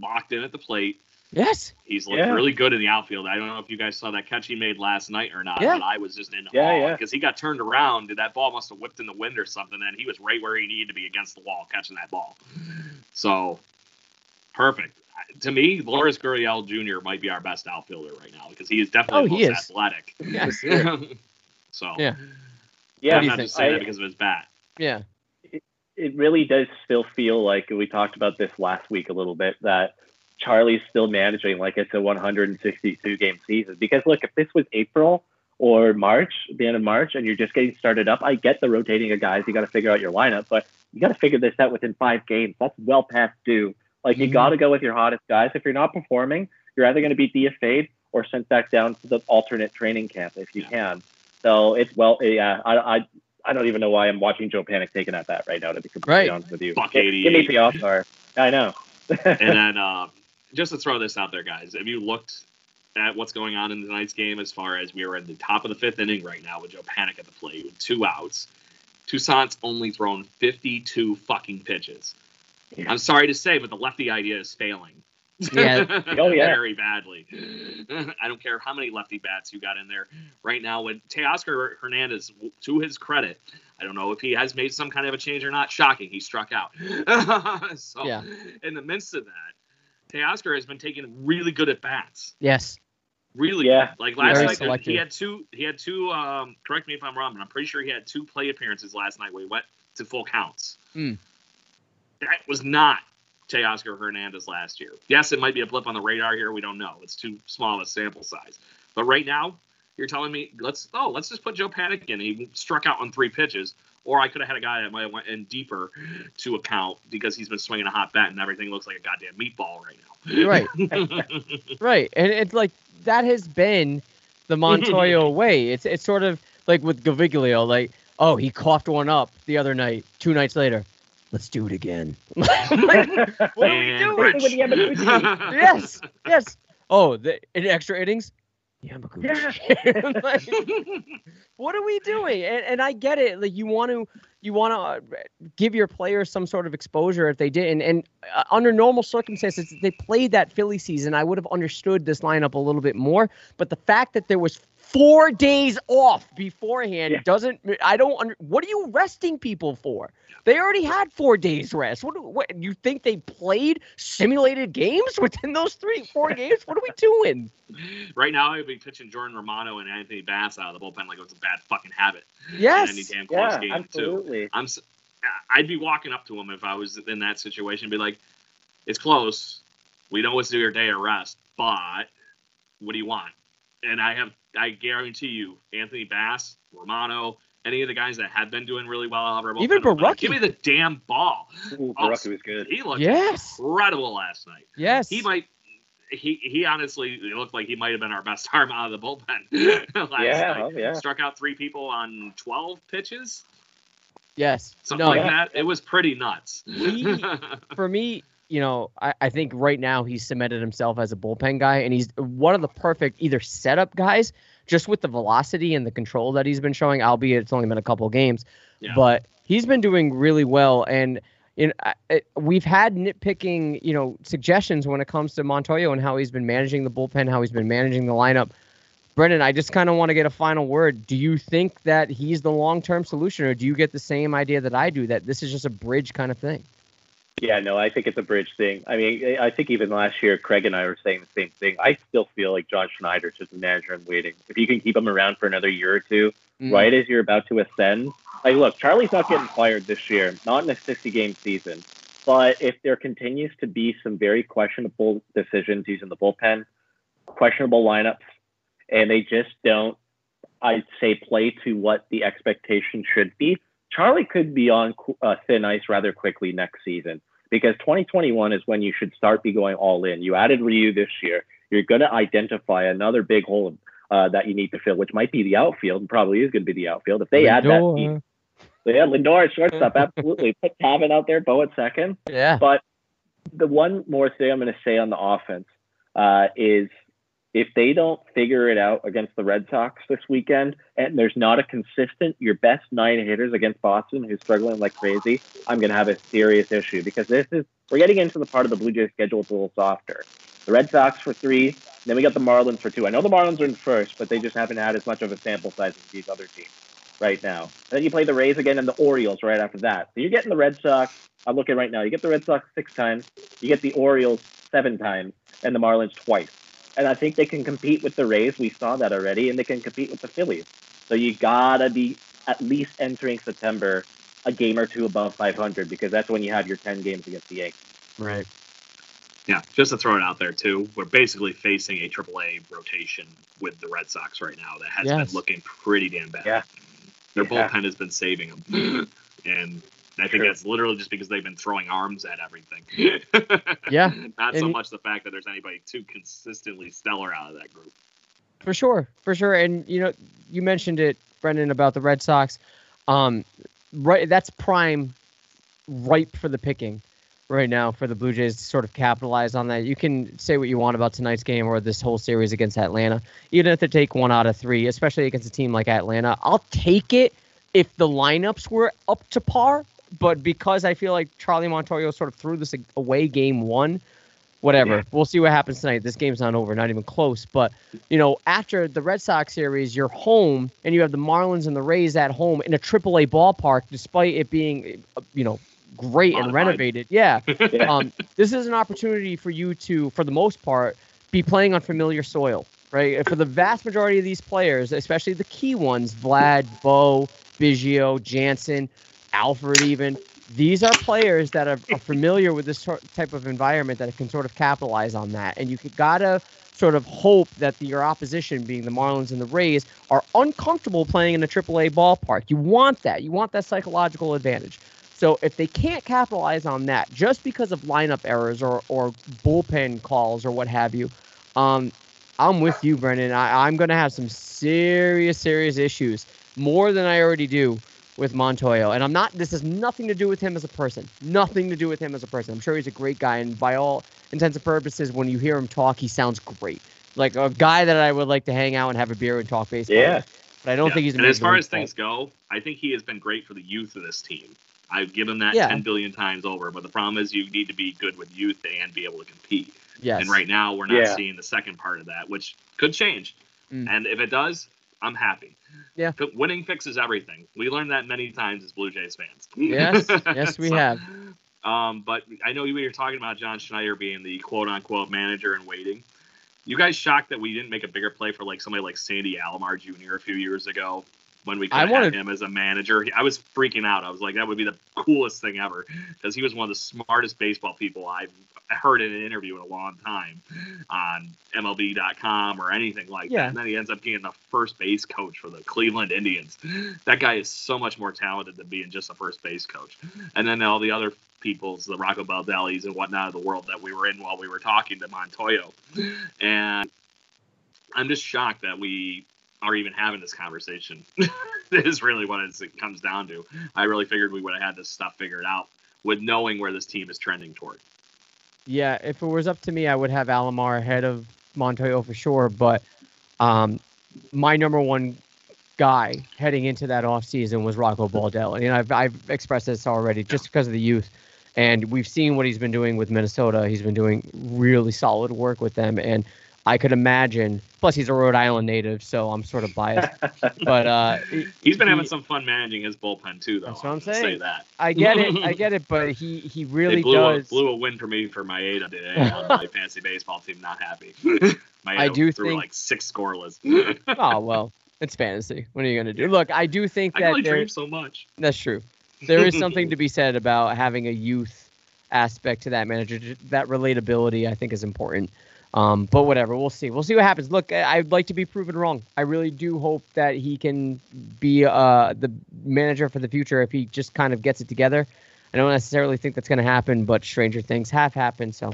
locked in at the plate. Yes. He's looked Yeah. really good in the outfield. I don't know if you guys saw that catch he made last night or not, Yeah. but I was just in Yeah, awe yeah. because he got turned around. That ball must have whipped in the wind or something, and he was right where he needed to be against the wall catching that ball. So perfect. To me, Lourdes Gurriel Jr. might be our best outfielder right now because he is definitely Oh, the he is. athletic. Yes. <laughs> so Yeah. Yeah, I'm not just saying I- that because of his bat. Yeah. It really does still feel like we talked about this last week a little bit that Charlie's still managing like it's a 162 game season. Because look, if this was April or March, the end of March, and you're just getting started up, I get the rotating of guys. You got to figure out your lineup, but you got to figure this out within five games. That's well past due. Like you Mhm. got to go with your hottest guys. If you're not performing, you're either going to be DFA'd or sent back down to the alternate training camp if you Yeah. can. So it's well, yeah. I, I I don't even know why I'm watching Joe Panik taking at that right now. To be completely Right. honest with you, Buck Give- Give me 88. the All Star. I know. <laughs> and then uh, just to throw this out there, guys, have you looked at what's going on in tonight's game as far as we are at the top of the fifth inning right now with Joe Panik at the plate with two outs? Toussaint's only thrown 52 fucking pitches. Yeah. I'm sorry to say, but the lefty idea is failing. Yeah. <laughs> Oh, yeah. Very badly. <laughs> I don't care how many lefty bats you got in there right now. With Teoscar Hernandez, to his credit, I don't know if he has made some kind of a change or not. Shocking, he struck out. <laughs> so, Yeah. in the midst of that, Teoscar has been taking really good at bats. Yes. Really, Yeah. good. like last Very night, selective. he had two. He had two. Um, correct me if I'm wrong, but I'm pretty sure he had two play appearances last night where he went to full counts. Mm. That was not Teoscar Hernandez last year. Yes, it might be a blip on the radar here. We don't know. It's too small a sample size. But right now, you're telling me let's oh let's just put Joe Panik in. He struck out on three pitches, or I could have had a guy that might have went in deeper to account because he's been swinging a hot bat and everything looks like a goddamn meatball right now. Right. <laughs> Right. And it's like that has been the Montoyo <laughs> way. It's it's sort of like with Gaviglio, like, oh, he coughed one up the other night, two nights later. Let's do it again. <laughs> Like, what are we doing? With the Yamaguchi. Yes, yes. Oh, the in extra innings? Yamaguchi. <laughs> Like, what are we doing? And, and I get it. Like you want to you want to give your players some sort of exposure if they didn't. and uh, under normal circumstances, if they played that Philly season, I would have understood this lineup a little bit more. But the fact that there was four days off beforehand Yeah. doesn't. I don't. Under, what are you resting people for? They already had four days rest. What, what you think they played simulated games <laughs> within those three, four games? What are we doing? Right now, I'd be pitching Jordan Romano and Anthony Bass out of the bullpen like it was a bad fucking habit. Yes. In any damn close Yeah, game too. absolutely. I'm. s- I'd be walking up to him if I was in that situation, and be like, "It's close. We know it's your day of rest, but what do you want?" And I have, I guarantee you, Anthony Bass, Romano, any of the guys that have been doing really well out of our Even bullpen, Borucki. give me the damn ball. Ooh, Oh, was good. He looked Yes. incredible last night. Yes. He might. He, he honestly looked like he might have been our best <laughs> arm out of the bullpen <laughs> last Yeah, night. oh, yeah. Struck out three people on twelve pitches, Yes. something no, like that. It was pretty nuts. We- <laughs> for me, you know, I, I think right now he's cemented himself as a bullpen guy, and he's one of the perfect either setup guys, just with the velocity and the control that he's been showing, albeit it's only been a couple games, Yeah. but he's been doing really well. And you know, I- we've had nitpicking, you know, suggestions when it comes to Montoyo and how he's been managing the bullpen, how he's been managing the lineup. Brendan, I just kind of want to get a final word. Do you think that he's the long-term solution, or do you get the same idea that I do that this is just a bridge kind of thing? Yeah, no, I think it's a bridge thing. I mean, I think even last year, Craig and I were saying the same thing. I still feel like John Schneider's just a manager in waiting. If you can keep him around for another year or two, Mm. right as you're about to ascend, like, look, Charlie's not getting fired this year, not in a 60 game season. But if there continues to be some very questionable decisions using the bullpen, questionable lineups, and they just don't, I'd say, play to what the expectation should be, Charlie could be on uh, thin ice rather quickly next season because 2021 is when you should start be going all in. You added Ryu this year. You're going to identify another big hole uh, that you need to fill, which might be the outfield, and probably is going to be the outfield. If they add that, Lindor. piece- yeah, Lindor at shortstop, absolutely. <laughs> Put Cavan out there, Bo at second. Yeah. But the one more thing I'm going to say on the offense uh, is if they don't figure it out against the Red Sox this weekend, and there's not a consistent, your best nine hitters against Boston who's struggling like crazy, I'm going to have a serious issue because this is we're getting into the part of the Blue Jays schedule that's a little softer. The Red Sox for three, then we got the Marlins for two. I know the Marlins are in first, but they just haven't had as much of a sample size as these other teams right now. And then you play the Rays again and the Orioles right after that. So you're getting the Red Sox. I'm looking right now. You get the Red Sox six times. You get the Orioles seven times and the Marlins twice. And I think they can compete with the Rays. We saw that already, and they can compete with the Phillies. So you gotta be at least entering September a game or two above 500 because that's when you have your 10 games against the Yankees. Right. Yeah, just to throw it out there too, we're basically facing a AAA rotation with the Red Sox right now that has Yes. been looking pretty damn bad. Yeah. Their Yeah. bullpen has been saving them, <clears throat> and I think Sure. that's literally just because they've been throwing arms at everything. <laughs> Yeah, <laughs> not so much the fact that there's anybody too consistently stellar out of that group. For sure, for sure. And you know, you mentioned it, Brendan, about the Red Sox. Um, right, that's prime, ripe for the picking, right now for the Blue Jays to sort of capitalize on that. You can say what you want about tonight's game or this whole series against Atlanta, even if they take one out of three, especially against a team like Atlanta. I'll take it if the lineups were up to par. But because I feel like Charlie Montoyo sort of threw this away game one, whatever. Yeah. We'll see what happens tonight. This game's not over, not even close. But you know, after the Red Sox series, you're home and you have the Marlins and the Rays at home in a AAA ballpark, despite it being, uh, you know, great and renovated. Yeah. <laughs> Yeah. Um, this is an opportunity for you to, for the most part, be playing on familiar soil, right? For the vast majority of these players, especially the key ones, Vlad, Bo, Biggio, Jansen, Alford, even. These are players that are, are familiar with this sort, type of environment that can sort of capitalize on that. And you gotta sort of hope that the, your opposition, being the Marlins and the Rays, are uncomfortable playing in a AAA ballpark. You want that. You want that psychological advantage. So if they can't capitalize on that just because of lineup errors or, or bullpen calls or what have you, um, I'm with you, Brendan. I, I'm going to have some serious, serious issues, more than I already do with Montoyo. And I'm not, this has nothing to do with him as a person. Nothing to do with him as a person. I'm sure he's a great guy. And by all intents and purposes, when you hear him talk, he sounds great. Like a guy that I would like to hang out and have a beer and talk baseball. Yeah. with. but I don't Yeah. think he's. And as far as things go, I think he has been great for the youth of this team. I've given that Yeah. 10 billion times over, but the problem is you need to be good with youth and be able to compete. yes, And right now we're not Yeah. seeing the second part of that, which could change. Mm. And if it does, I'm happy. Yeah. But Winning fixes everything. We learned that many times as Blue Jays fans. Yes, <laughs> yes, we So, have. Um, but I know you were talking about John Schneider being the quote unquote manager in waiting. You guys shocked that we didn't make a bigger play for like somebody like Sandy Alomar Jr. a few years ago when we could I have wanted- him as a manager. I was freaking out. I was like, that would be the coolest thing ever because he was one of the smartest baseball people I've heard in an interview in a long time on MLB.com or anything like Yeah. that. And then he ends up being the first base coach for the Cleveland Indians. That guy is so much more talented than being just a first base coach. And then all the other peoples, the Rocco Baldellis and whatnot of the world that we were in while we were talking to Montoyo. And I'm just shocked that we are even having this conversation. <laughs> is really what it comes down to. I really figured we would have had this stuff figured out with knowing where this team is trending toward. Yeah, if it was up to me, I would have Alomar ahead of Montoyo for sure. But um, my number one guy heading into that offseason was Rocco Baldelli. And I've, I've expressed this already just because of the youth. And we've seen what he's been doing with Minnesota. He's been doing really solid work with them. And I could imagine, plus he's a Rhode Island native, so I'm sort of biased. but uh, <laughs> he- He's been he- having some fun managing his bullpen too, though. That's what I'm I'll Say saying. that. I get it. <laughs> I get it. But he, he They really blew does. a, blew a win for me for Maeda today on my <laughs> fantasy baseball team. Not happy. Maeda I do threw think- like six scoreless. oh, well, it's fantasy. What are you going to do? Look, I do think I that there- dream so much. That's true. There is something to be said about having a youth aspect to that manager. That relatability, I think, is important. Um, but whatever, we'll see. We'll see what happens. Look, I'd like to be proven wrong. I really do hope that he can be uh, the manager for the future if he just kind of gets it together. I don't necessarily think that's going to happen, but stranger things have happened. So,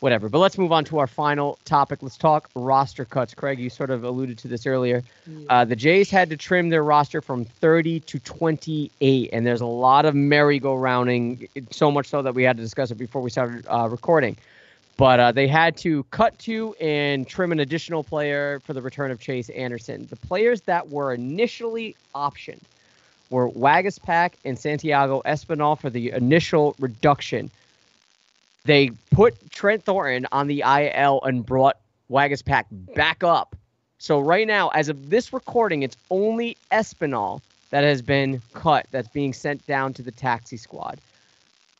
whatever. But let's move on to our final topic. Let's talk roster cuts. Craig, you sort of alluded to this earlier. Uh, the Jays had to trim their roster from 30 to 28, and there's a lot of merry-go-rounding, so much so that we had to discuss it before we started uh, recording. But uh, they had to cut to and trim an additional player for the return of Chase Anderson. The players that were initially optioned were Waguespack and Santiago Espinal for the initial reduction. They put Trent Thornton on the IL and brought Waguespack back up. So right now, as of this recording, it's only Espinal that has been cut that's being sent down to the taxi squad.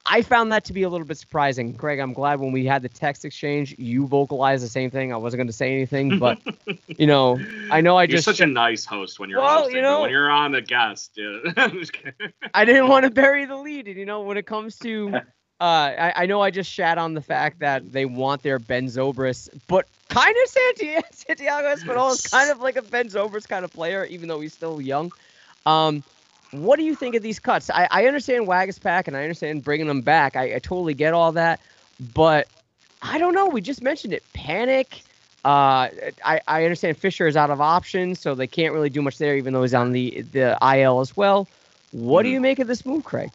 I found that to be a little bit surprising. Greg, I'm glad when we had the text exchange, you vocalized the same thing. I wasn't going to say anything, but <laughs> you know, I know I You're just such a nice host when you're Well, hosting, you know- when you're on the guest, yeah. <laughs> I'm just. I didn't want to bury the lead. And you know, when it comes to, <laughs> uh, I, I know I just shat on the fact that they want their Ben Zobrist, but kind of Santiago, Santiago Espinal is kind of like a Ben Zobrist kind of player, even though he's still young. Um, what do you think of these cuts? I, I understand Waguespack and I understand bringing them back. I, I totally get all that, but I don't know. We just mentioned it. Panik. Uh, I, I understand Fisher is out of options, so they can't really do much there, even though he's on the the IL as well. What do Mhm. you make of this move, Craig?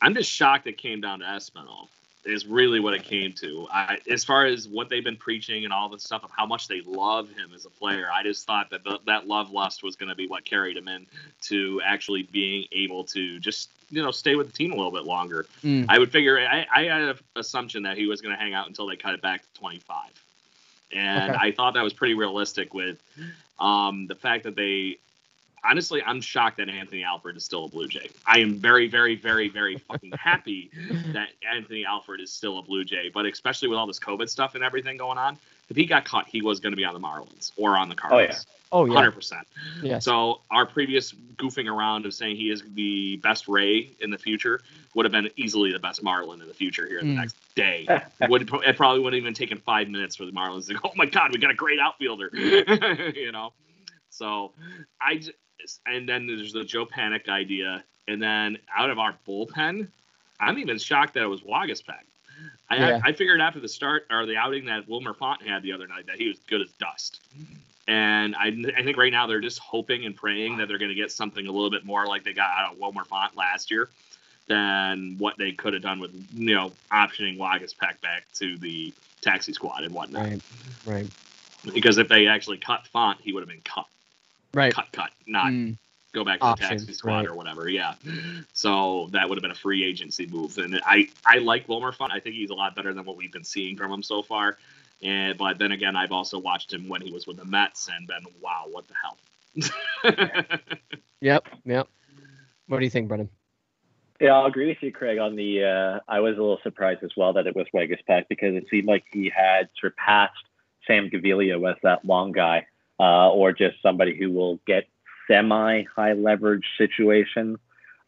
I'm just shocked it came down to Espinal. Is really what it came to. I, as far as what they've been preaching and all the stuff of how much they love him as a player, I just thought that the, that love lust was going to be what carried him in to actually being able to just you know stay with the team a little bit longer. Mm. I would figure I, I had an assumption that he was going to hang out until they cut it back to 25, and Okay. I thought that was pretty realistic with um, the fact that they. Honestly, I'm shocked that Anthony Alford is still a Blue Jay. I am very, very, very, very fucking happy <laughs> that Anthony Alford is still a Blue Jay. But especially with all this COVID stuff and everything going on, if he got caught, he was going to be on the Marlins or on the Cardinals. Oh yeah, oh yeah, Hundred percent. yes. So our previous goofing around of saying he is the best Ray in the future would have been easily the best Marlin in the future here in the Mm. next day. would it probably would have even taken five minutes for the Marlins to go, oh my god, we got a great outfielder, <laughs> you know. So I just, and then there's the Joe Panik idea, and then out of our bullpen, I'm even shocked that it was Waguespack. I, Yeah. I figured after the start or the outing that Wilmer Font had the other night that he was good as dust. And I, I think right now they're just hoping and praying that they're going to get something a little bit more like they got out of Wilmer Font last year than what they could have done with, you know, optioning Waguespack back to the taxi squad and whatnot. Right, right. Because if they actually cut Font, he would have been cut. Right. cut, cut, not Mm. go back to the Option, taxi squad right. or whatever. Yeah. So that would have been a free agency move. And I, I like Wilmer Font. I think he's a lot better than what we've been seeing from him so far. And but then again, I've also watched him when he was with the Mets and been wow, what the hell. Yep. <laughs> Yep. What do you think, Brendan? Yeah, I'll agree with you, Craig. On the, uh, I was a little surprised as well that it was Waguespack because it seemed like he had surpassed Sam Gaviglio as that long guy, uh, or just somebody who will get semi high leverage situations.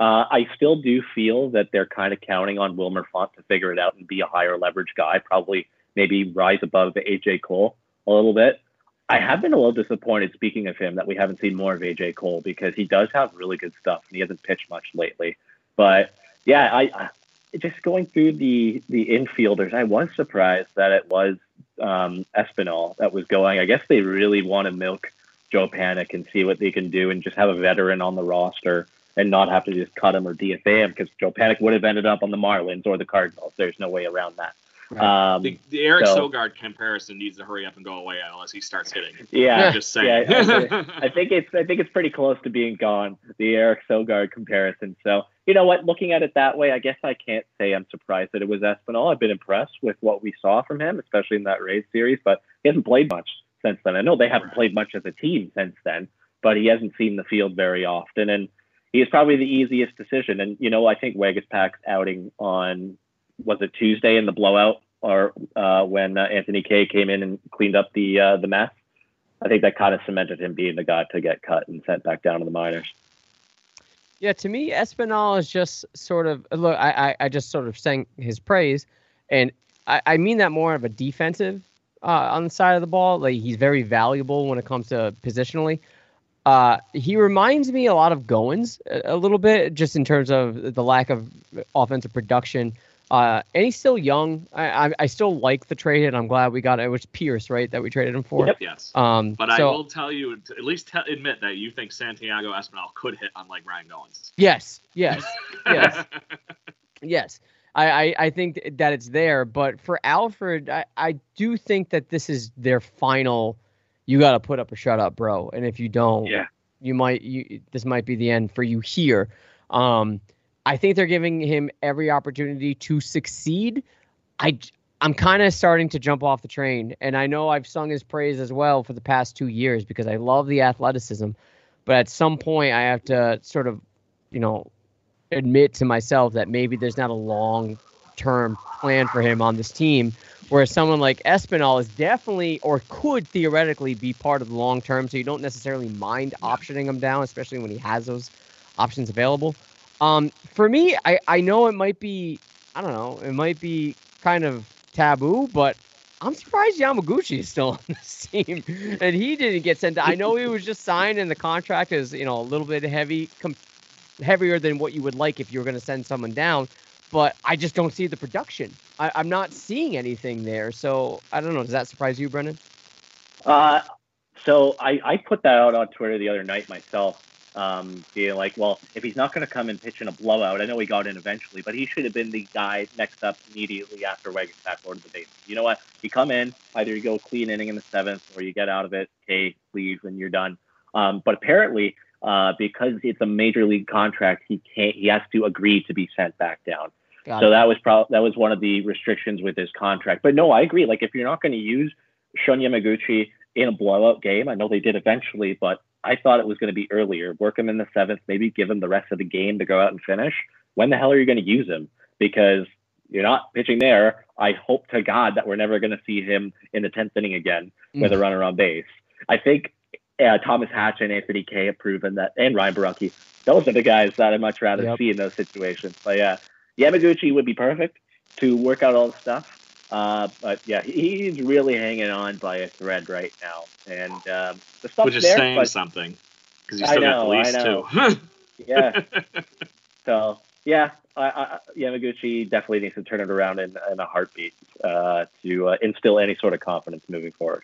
Uh, I still do feel that they're kind of counting on Wilmer Font to figure it out and be a higher leverage guy, probably maybe rise above AJ Cole a little bit. I have been a little disappointed, speaking of him, that we haven't seen more of AJ Cole because he does have really good stuff and he hasn't pitched much lately. But yeah, I just going through the the infielders, I was surprised that it was um, Espinal that was going. I guess they really want to milk Joe Panik and see what they can do and just have a veteran on the roster and not have to just cut him or DFA him because Joe Panik would have ended up on the Marlins or the Cardinals. There's no way around that. Um, the, the Eric so- Sogard comparison needs to hurry up and go away unless he starts hitting. yeah, I'm just saying. Yeah, I, think- <laughs> I think it's I think it's pretty close to being gone. The Eric Sogard comparison. So you know what? Looking at it that way, I guess I can't say I'm surprised that it was Espinal. I've been impressed with what we saw from him, especially in that Rays series. But he hasn't played much since then. I know they haven't played much as a team since then, but he hasn't seen the field very often, and he is probably the easiest decision. And you know, I think Waguespack's outing on was it Tuesday in the blowout or uh, when uh, Anthony Kay came in and cleaned up the uh, the mess. I think that kind of cemented him being the guy to get cut and sent back down to the minors. Yeah, to me, Espinal is just sort of look. I I, I just sort of sang his praise, and I, I mean that more of a defensive uh, on the side of the ball. Like he's very valuable when it comes to positionally. Uh, he reminds me a lot of Goins a, a little bit, just in terms of the lack of offensive production. Uh, and he's still young. I, I I still like the trade, and I'm glad we got it. It was Pearce, right, that we traded him for. Yep. Yes. Um, But I will tell you, at least te- admit that you think Santiago Espinal could hit unlike Ryan Goins. Yes, yes, <laughs> yes. Yes, I, I, I think that it's there, but for Alford, I, I do think that this is their final. You got to put up or shut up, bro. And if you don't, Yeah. you might you this might be the end for you here. Um, I think they're giving him every opportunity to succeed. I I'm kind of starting to jump off the train, and I know I've sung his praise as well for the past two years because I love the athleticism, but at some point I have to sort of, you know, admit to myself that maybe there's not a long term plan for him on this team. Whereas someone like Espinal is definitely or could theoretically be part of the long term, so you don't necessarily mind optioning him down, especially when he has those options available. Um, for me, I, I know it might be I don't know, it might be kind of taboo, but I'm surprised Yamaguchi is still <laughs> on this team and he didn't get sent. I know he was just signed and the contract is you know a little bit heavy, com- heavier than what you would like if you were going to send someone down. But I just don't see the production. I, I'm not seeing anything there. So I don't know. Does that surprise you, Brendan? Uh, so I, I put that out on Twitter the other night myself, um, being like, well, if he's not going to come and pitch in a blowout, I know he got in eventually, but he should have been the guy next up immediately after Waguespack ordered the base. You know what? You come in, either you go clean inning in the seventh or you get out of it, okay, leave when you're done. Um, but apparently, uh, because it's a major league contract, he can't. He has to agree to be sent back down. Got so it. that was probably that was one of the restrictions with his contract. But no, I agree. Like if you're not going to use Shun Yamaguchi in a blowout game, I know they did eventually, but I thought it was going to be earlier. Work him in the seventh, maybe give him the rest of the game to go out and finish. When the hell are you going to use him? Because you're not pitching there. I hope to God that we're never going to see him in the tenth inning again with a runner on base. I think uh, Thomas Hatch and Anthony Kay have proven that, and Ryan Borucki. Those are the guys that I'd much rather Yep. see in those situations. But yeah, Yamaguchi would be perfect to work out all the stuff. Uh, but yeah, he's really hanging on by a thread right now, and um, the stuff's Which is there. saying but, something. Because you I still know, got I the know. lease, too. <laughs> yeah. so yeah, I, I, Yamaguchi definitely needs to turn it around in, in a heartbeat uh, to uh, instill any sort of confidence moving forward.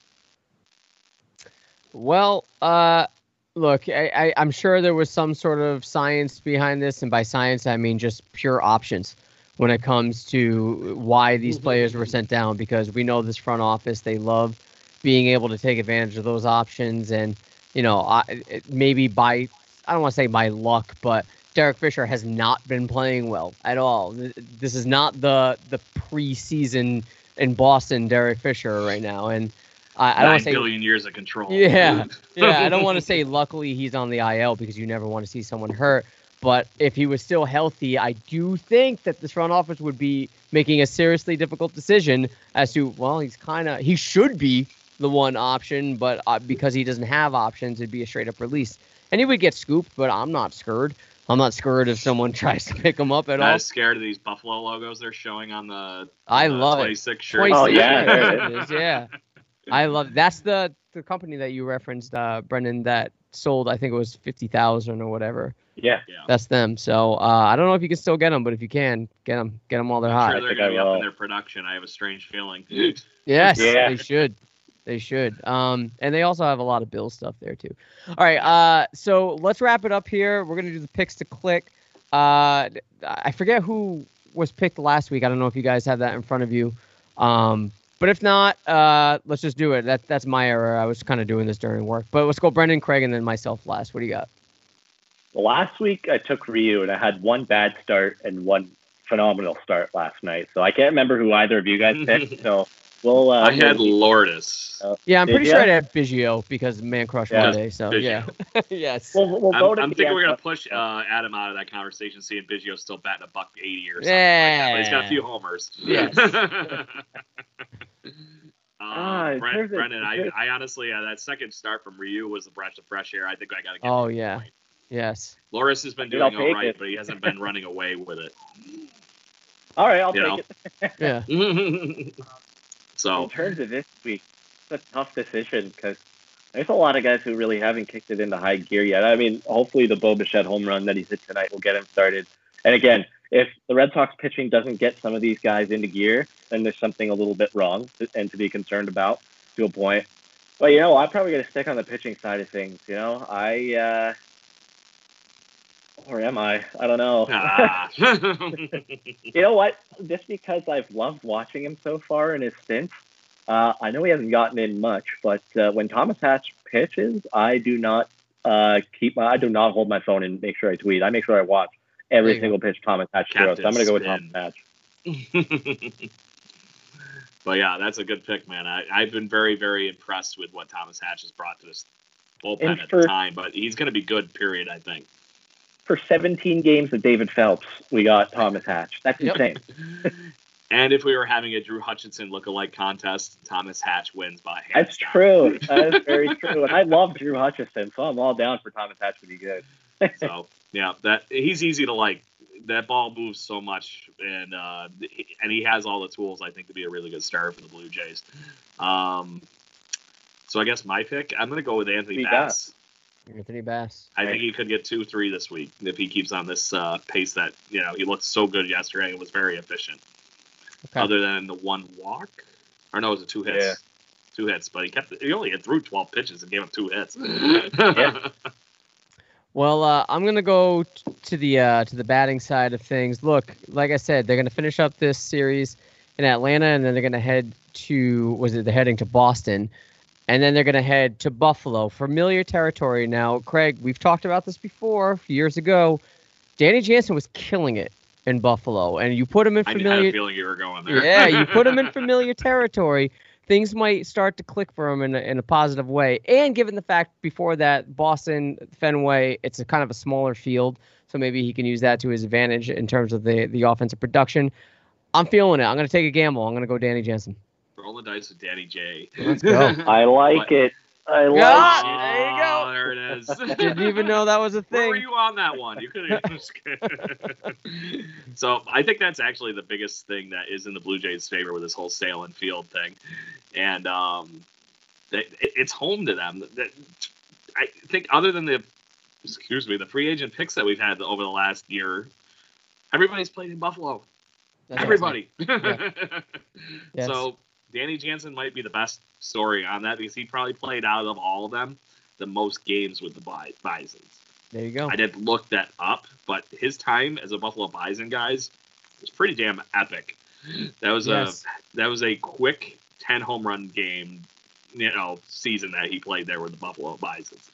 Well, uh, look, I, I, I'm sure there was some sort of science behind this, and by science I mean just pure options when it comes to why these mm-hmm. players were sent down. Because we know this front office, they love being able to take advantage of those options, and you know, I, maybe by I don't want to say by luck, but Derek Fisher has not been playing well at all. This is not the the preseason in Boston Derek Fisher right now, and I, I don't Nine want to say billion years of control. Yeah, <laughs> yeah. I don't want to say luckily he's on the IL because you never want to see someone hurt. But if he was still healthy, I do think that this front office would be making a seriously difficult decision as to well, he's kind of he should be the one option, but uh, because he doesn't have options, it'd be a straight up release, and he would get scooped. But I'm not scared. I'm not scared if someone <laughs> tries to pick him up at Not all. as scared of these Buffalo logos they're showing on the. I the love it. shirt. Oh, yeah, there it is, yeah. I love that's the the company that you referenced, uh, Brendan, that sold I think it was fifty thousand or whatever. Yeah. Yeah. That's them. So uh, I don't know if you can still get them, but if you can, get them, get them while they're I'm hot. sure they're going to be up in their production. I have a strange feeling. <laughs> Yes, Yeah. they should. They should. Um, and they also have a lot of Bill stuff there too. All right. Uh, so let's wrap it up here. We're gonna do the picks to click. Uh, I forget who was picked last week. I don't know if you guys have that in front of you. Um, but if not, uh, let's just do it. That that's my error. I was kind of doing this during work. But let's go, Brendan, Craig, and then myself last. What do you got? Last week I took Ryu and I had one bad start and one phenomenal start last night. So I can't remember who either of you guys <laughs> picked. So we'll. Uh, I had we'll- Lourdes. Yeah, I'm pretty ya? sure I had Biggio because Man Crush Yeah. Monday. So Biggio. yeah, <laughs> yes. We'll, we'll I'm, vote I'm thinking we're gonna push uh, Adam out of that conversation, seeing Biggio still batting a buck eighty or something. Yeah. Like that, but he's got a few homers. <laughs> Yes. Uh, Ah, Brent, terms Brendan, I, I honestly uh, that second start from Ryu was the breath of fresh air. I think I got to get. Oh yeah, point. Yes. Lourdes has been Dude, I'll doing all take right, it. but he hasn't been running away with it. <laughs> All right, I'll You take know. it. Yeah. <laughs> So in terms of this week, it's a tough decision because there's a lot of guys who really haven't kicked it into high gear yet. I mean, hopefully the Bo Bichette home run that he's hit tonight will get him started. And again, if the Red Sox pitching doesn't get some of these guys into gear, then there's something a little bit wrong to- and to be concerned about to a point. But you know, I'm probably going to stick on the pitching side of things. You know, I uh, or am I? I don't know. ah. <laughs> You know what? Just because I've loved watching him so far in his stint, uh, I know he hasn't gotten in much, but uh, when Thomas Hatch pitches, I do not uh, keep my, I do not hold my phone and make sure I tweet. I make sure I watch every single pitch Thomas Hatch throws. So I'm going to go with Thomas Hatch. <laughs> but yeah, that's a good pick, man. I, I've been very, very impressed with what Thomas Hatch has brought to this bullpen And at for- the time. But he's going to be good, period. I think. For 17 games of David Phelps, we got Thomas Hatch. That's Yep. insane. <laughs> And if we were having a Drew Hutchison lookalike contest, Thomas Hatch wins by hands That's down. true. That is very true. And I love Drew Hutchison, so I'm all down for Thomas Hatch to be good. <laughs> So yeah, that he's easy to like. That ball moves so much, and uh, he- and he has all the tools. I think to be a really good starter for the Blue Jays. Um, so I guess my pick, I'm going to go with Anthony Who got? Bass. Anthony Bass. I think he could get two, three this week if he keeps on this uh, pace. That you know he looked so good yesterday. It was very efficient. Okay. Other than the one walk, or no, it was a two hits. Yeah. Two hits, but he kept. He only had threw twelve pitches and gave him two hits. <laughs> yeah. <laughs> Well, uh, I'm gonna go t- to the uh, to the batting side of things. Look, like I said, they're gonna finish up this series in Atlanta, and then they're gonna head to was it? They're heading to Boston, and then they're gonna head to Buffalo, familiar territory. Now, Craig, we've talked about this before a few years ago. Danny Jansen was killing it in Buffalo, and you put him in I had familiar. a feeling you were going there. Yeah, you <laughs> put him in familiar territory. Things might start to click for him in a, in a positive way. And given the fact before that, Boston, Fenway, it's a kind of a smaller field. So maybe he can use that to his advantage in terms of the, the offensive production. I'm feeling it. I'm going to take a gamble. I'm going to go Danny Jansen. Roll the dice with Danny J. Let's go. <laughs> I like What? it. I like Yeah. it. there you go. There it is. <laughs> Didn't even know that was a Where were thing. you on that one? You could have. <laughs> so I think that's actually the biggest thing that is in the Blue Jays' favor with this whole Sahlen Field thing, and um, that it, it's home to them. That I think, other than the excuse me, the free agent picks that we've had over the last year, everybody's played in Buffalo. That's Everybody. Yes. So Danny Jansen might be the best story on that because he probably played out of all of them the most games with the Bi- Bisons. There you go. I didn't look that up, but his time as a Buffalo Bison guys was pretty damn epic. That was Yes. a that was a quick ten home run game you know season that he played there with the Buffalo Bisons.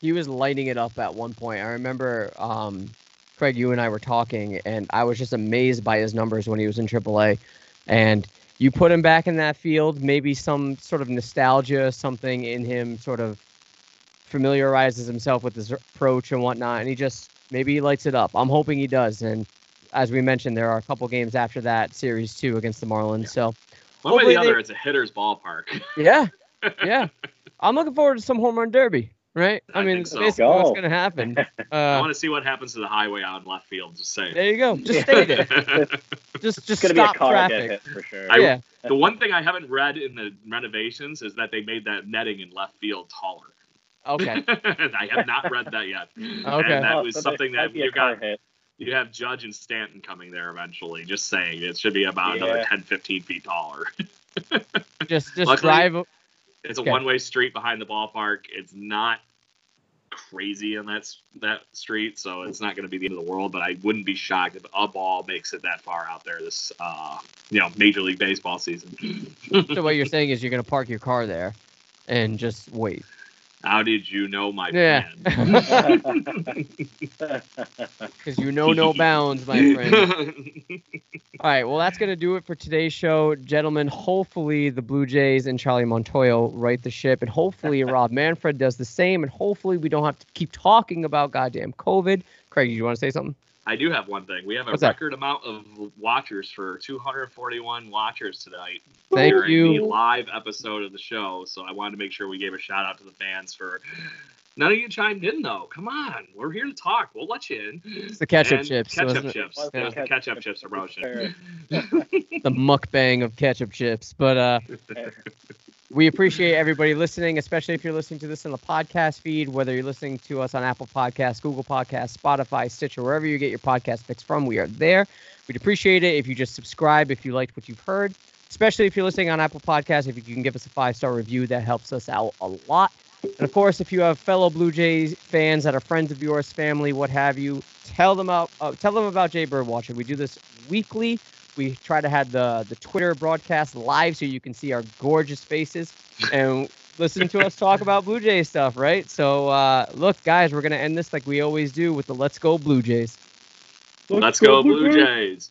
He was lighting it up at one point. I remember, um, Craig, you and I were talking, and I was just amazed by his numbers when he was in AAA. And you put him back in that field, maybe some sort of nostalgia, something in him sort of familiarizes himself with his approach and whatnot, and he just maybe he lights it up. I'm hoping he does. And as we mentioned, there are a couple games after that series too against the Marlins. So One way or the other, they- it's a hitter's ballpark. yeah, <laughs> yeah, I'm looking forward to some home run derby. Right? I, I mean, think so. basically what's going to happen. <laughs> I Uh, want to see what happens to the highway out in left field. Just say. there you go. <laughs> Just stay there. Just just It's gonna be a stop car get traffic. hit for sure. I- yeah. the one thing I haven't read in the renovations is that they made that netting in left field taller. Okay. <laughs> I have not read that yet. Okay. And that Oh, was so something that you got. hit. You have Judge and Stanton coming there eventually. Just saying, it should be about another Yeah. 10, 15 feet taller. Just just Luckily- drive. It's a Okay. one-way street behind the ballpark. It's not crazy in that that street, so it's not going to be the end of the world. But I wouldn't be shocked if a ball makes it that far out there this, uh, you know, Major League Baseball season. So what you're saying is you're going to park your car there and just wait. How did you know my Yeah. plan? <laughs> <laughs> Because you know no <laughs> bounds, my friend. All right, well, that's going to do it for today's show. Gentlemen, hopefully the Blue Jays and Charlie Montoyo right the ship, and hopefully Rob Manfred does the same, and hopefully we don't have to keep talking about goddamn COVID. Craig, did you want to say something? I do have one thing. We have a What's that? record amount of watchers for 241 watchers tonight. Thank during you. the live episode of the show. So I wanted to make sure we gave a shout out to the fans for. None of you chimed in though. Come on, we're here to talk. We'll let you in. It's the ketchup And chips, Ketchup wasn't chips. It was the the ketchup ketchup chips chips promotion. <laughs> <laughs> The mukbang of ketchup chips. But uh, we appreciate everybody listening, especially if you're listening to this on the podcast feed, whether you're listening to us on Apple Podcasts, Google Podcasts, Spotify, Stitcher, wherever you get your podcast fix from. We are there. We'd appreciate it if you just subscribe if you liked what you've heard, especially if you're listening on Apple Podcasts. If you can give us a five star review, that helps us out a lot. And of course, if you have fellow Blue Jays fans that are friends of yours, family, what have you, tell them about uh, tell them about Jay Bird Watching. We do this weekly. We try to have the the Twitter broadcast live so you can see our gorgeous faces and listen to us talk about Blue Jays stuff, right? So uh, look, guys, we're gonna end this like we always do with the "Let's Go Blue Jays." Let's go, Blue Jays.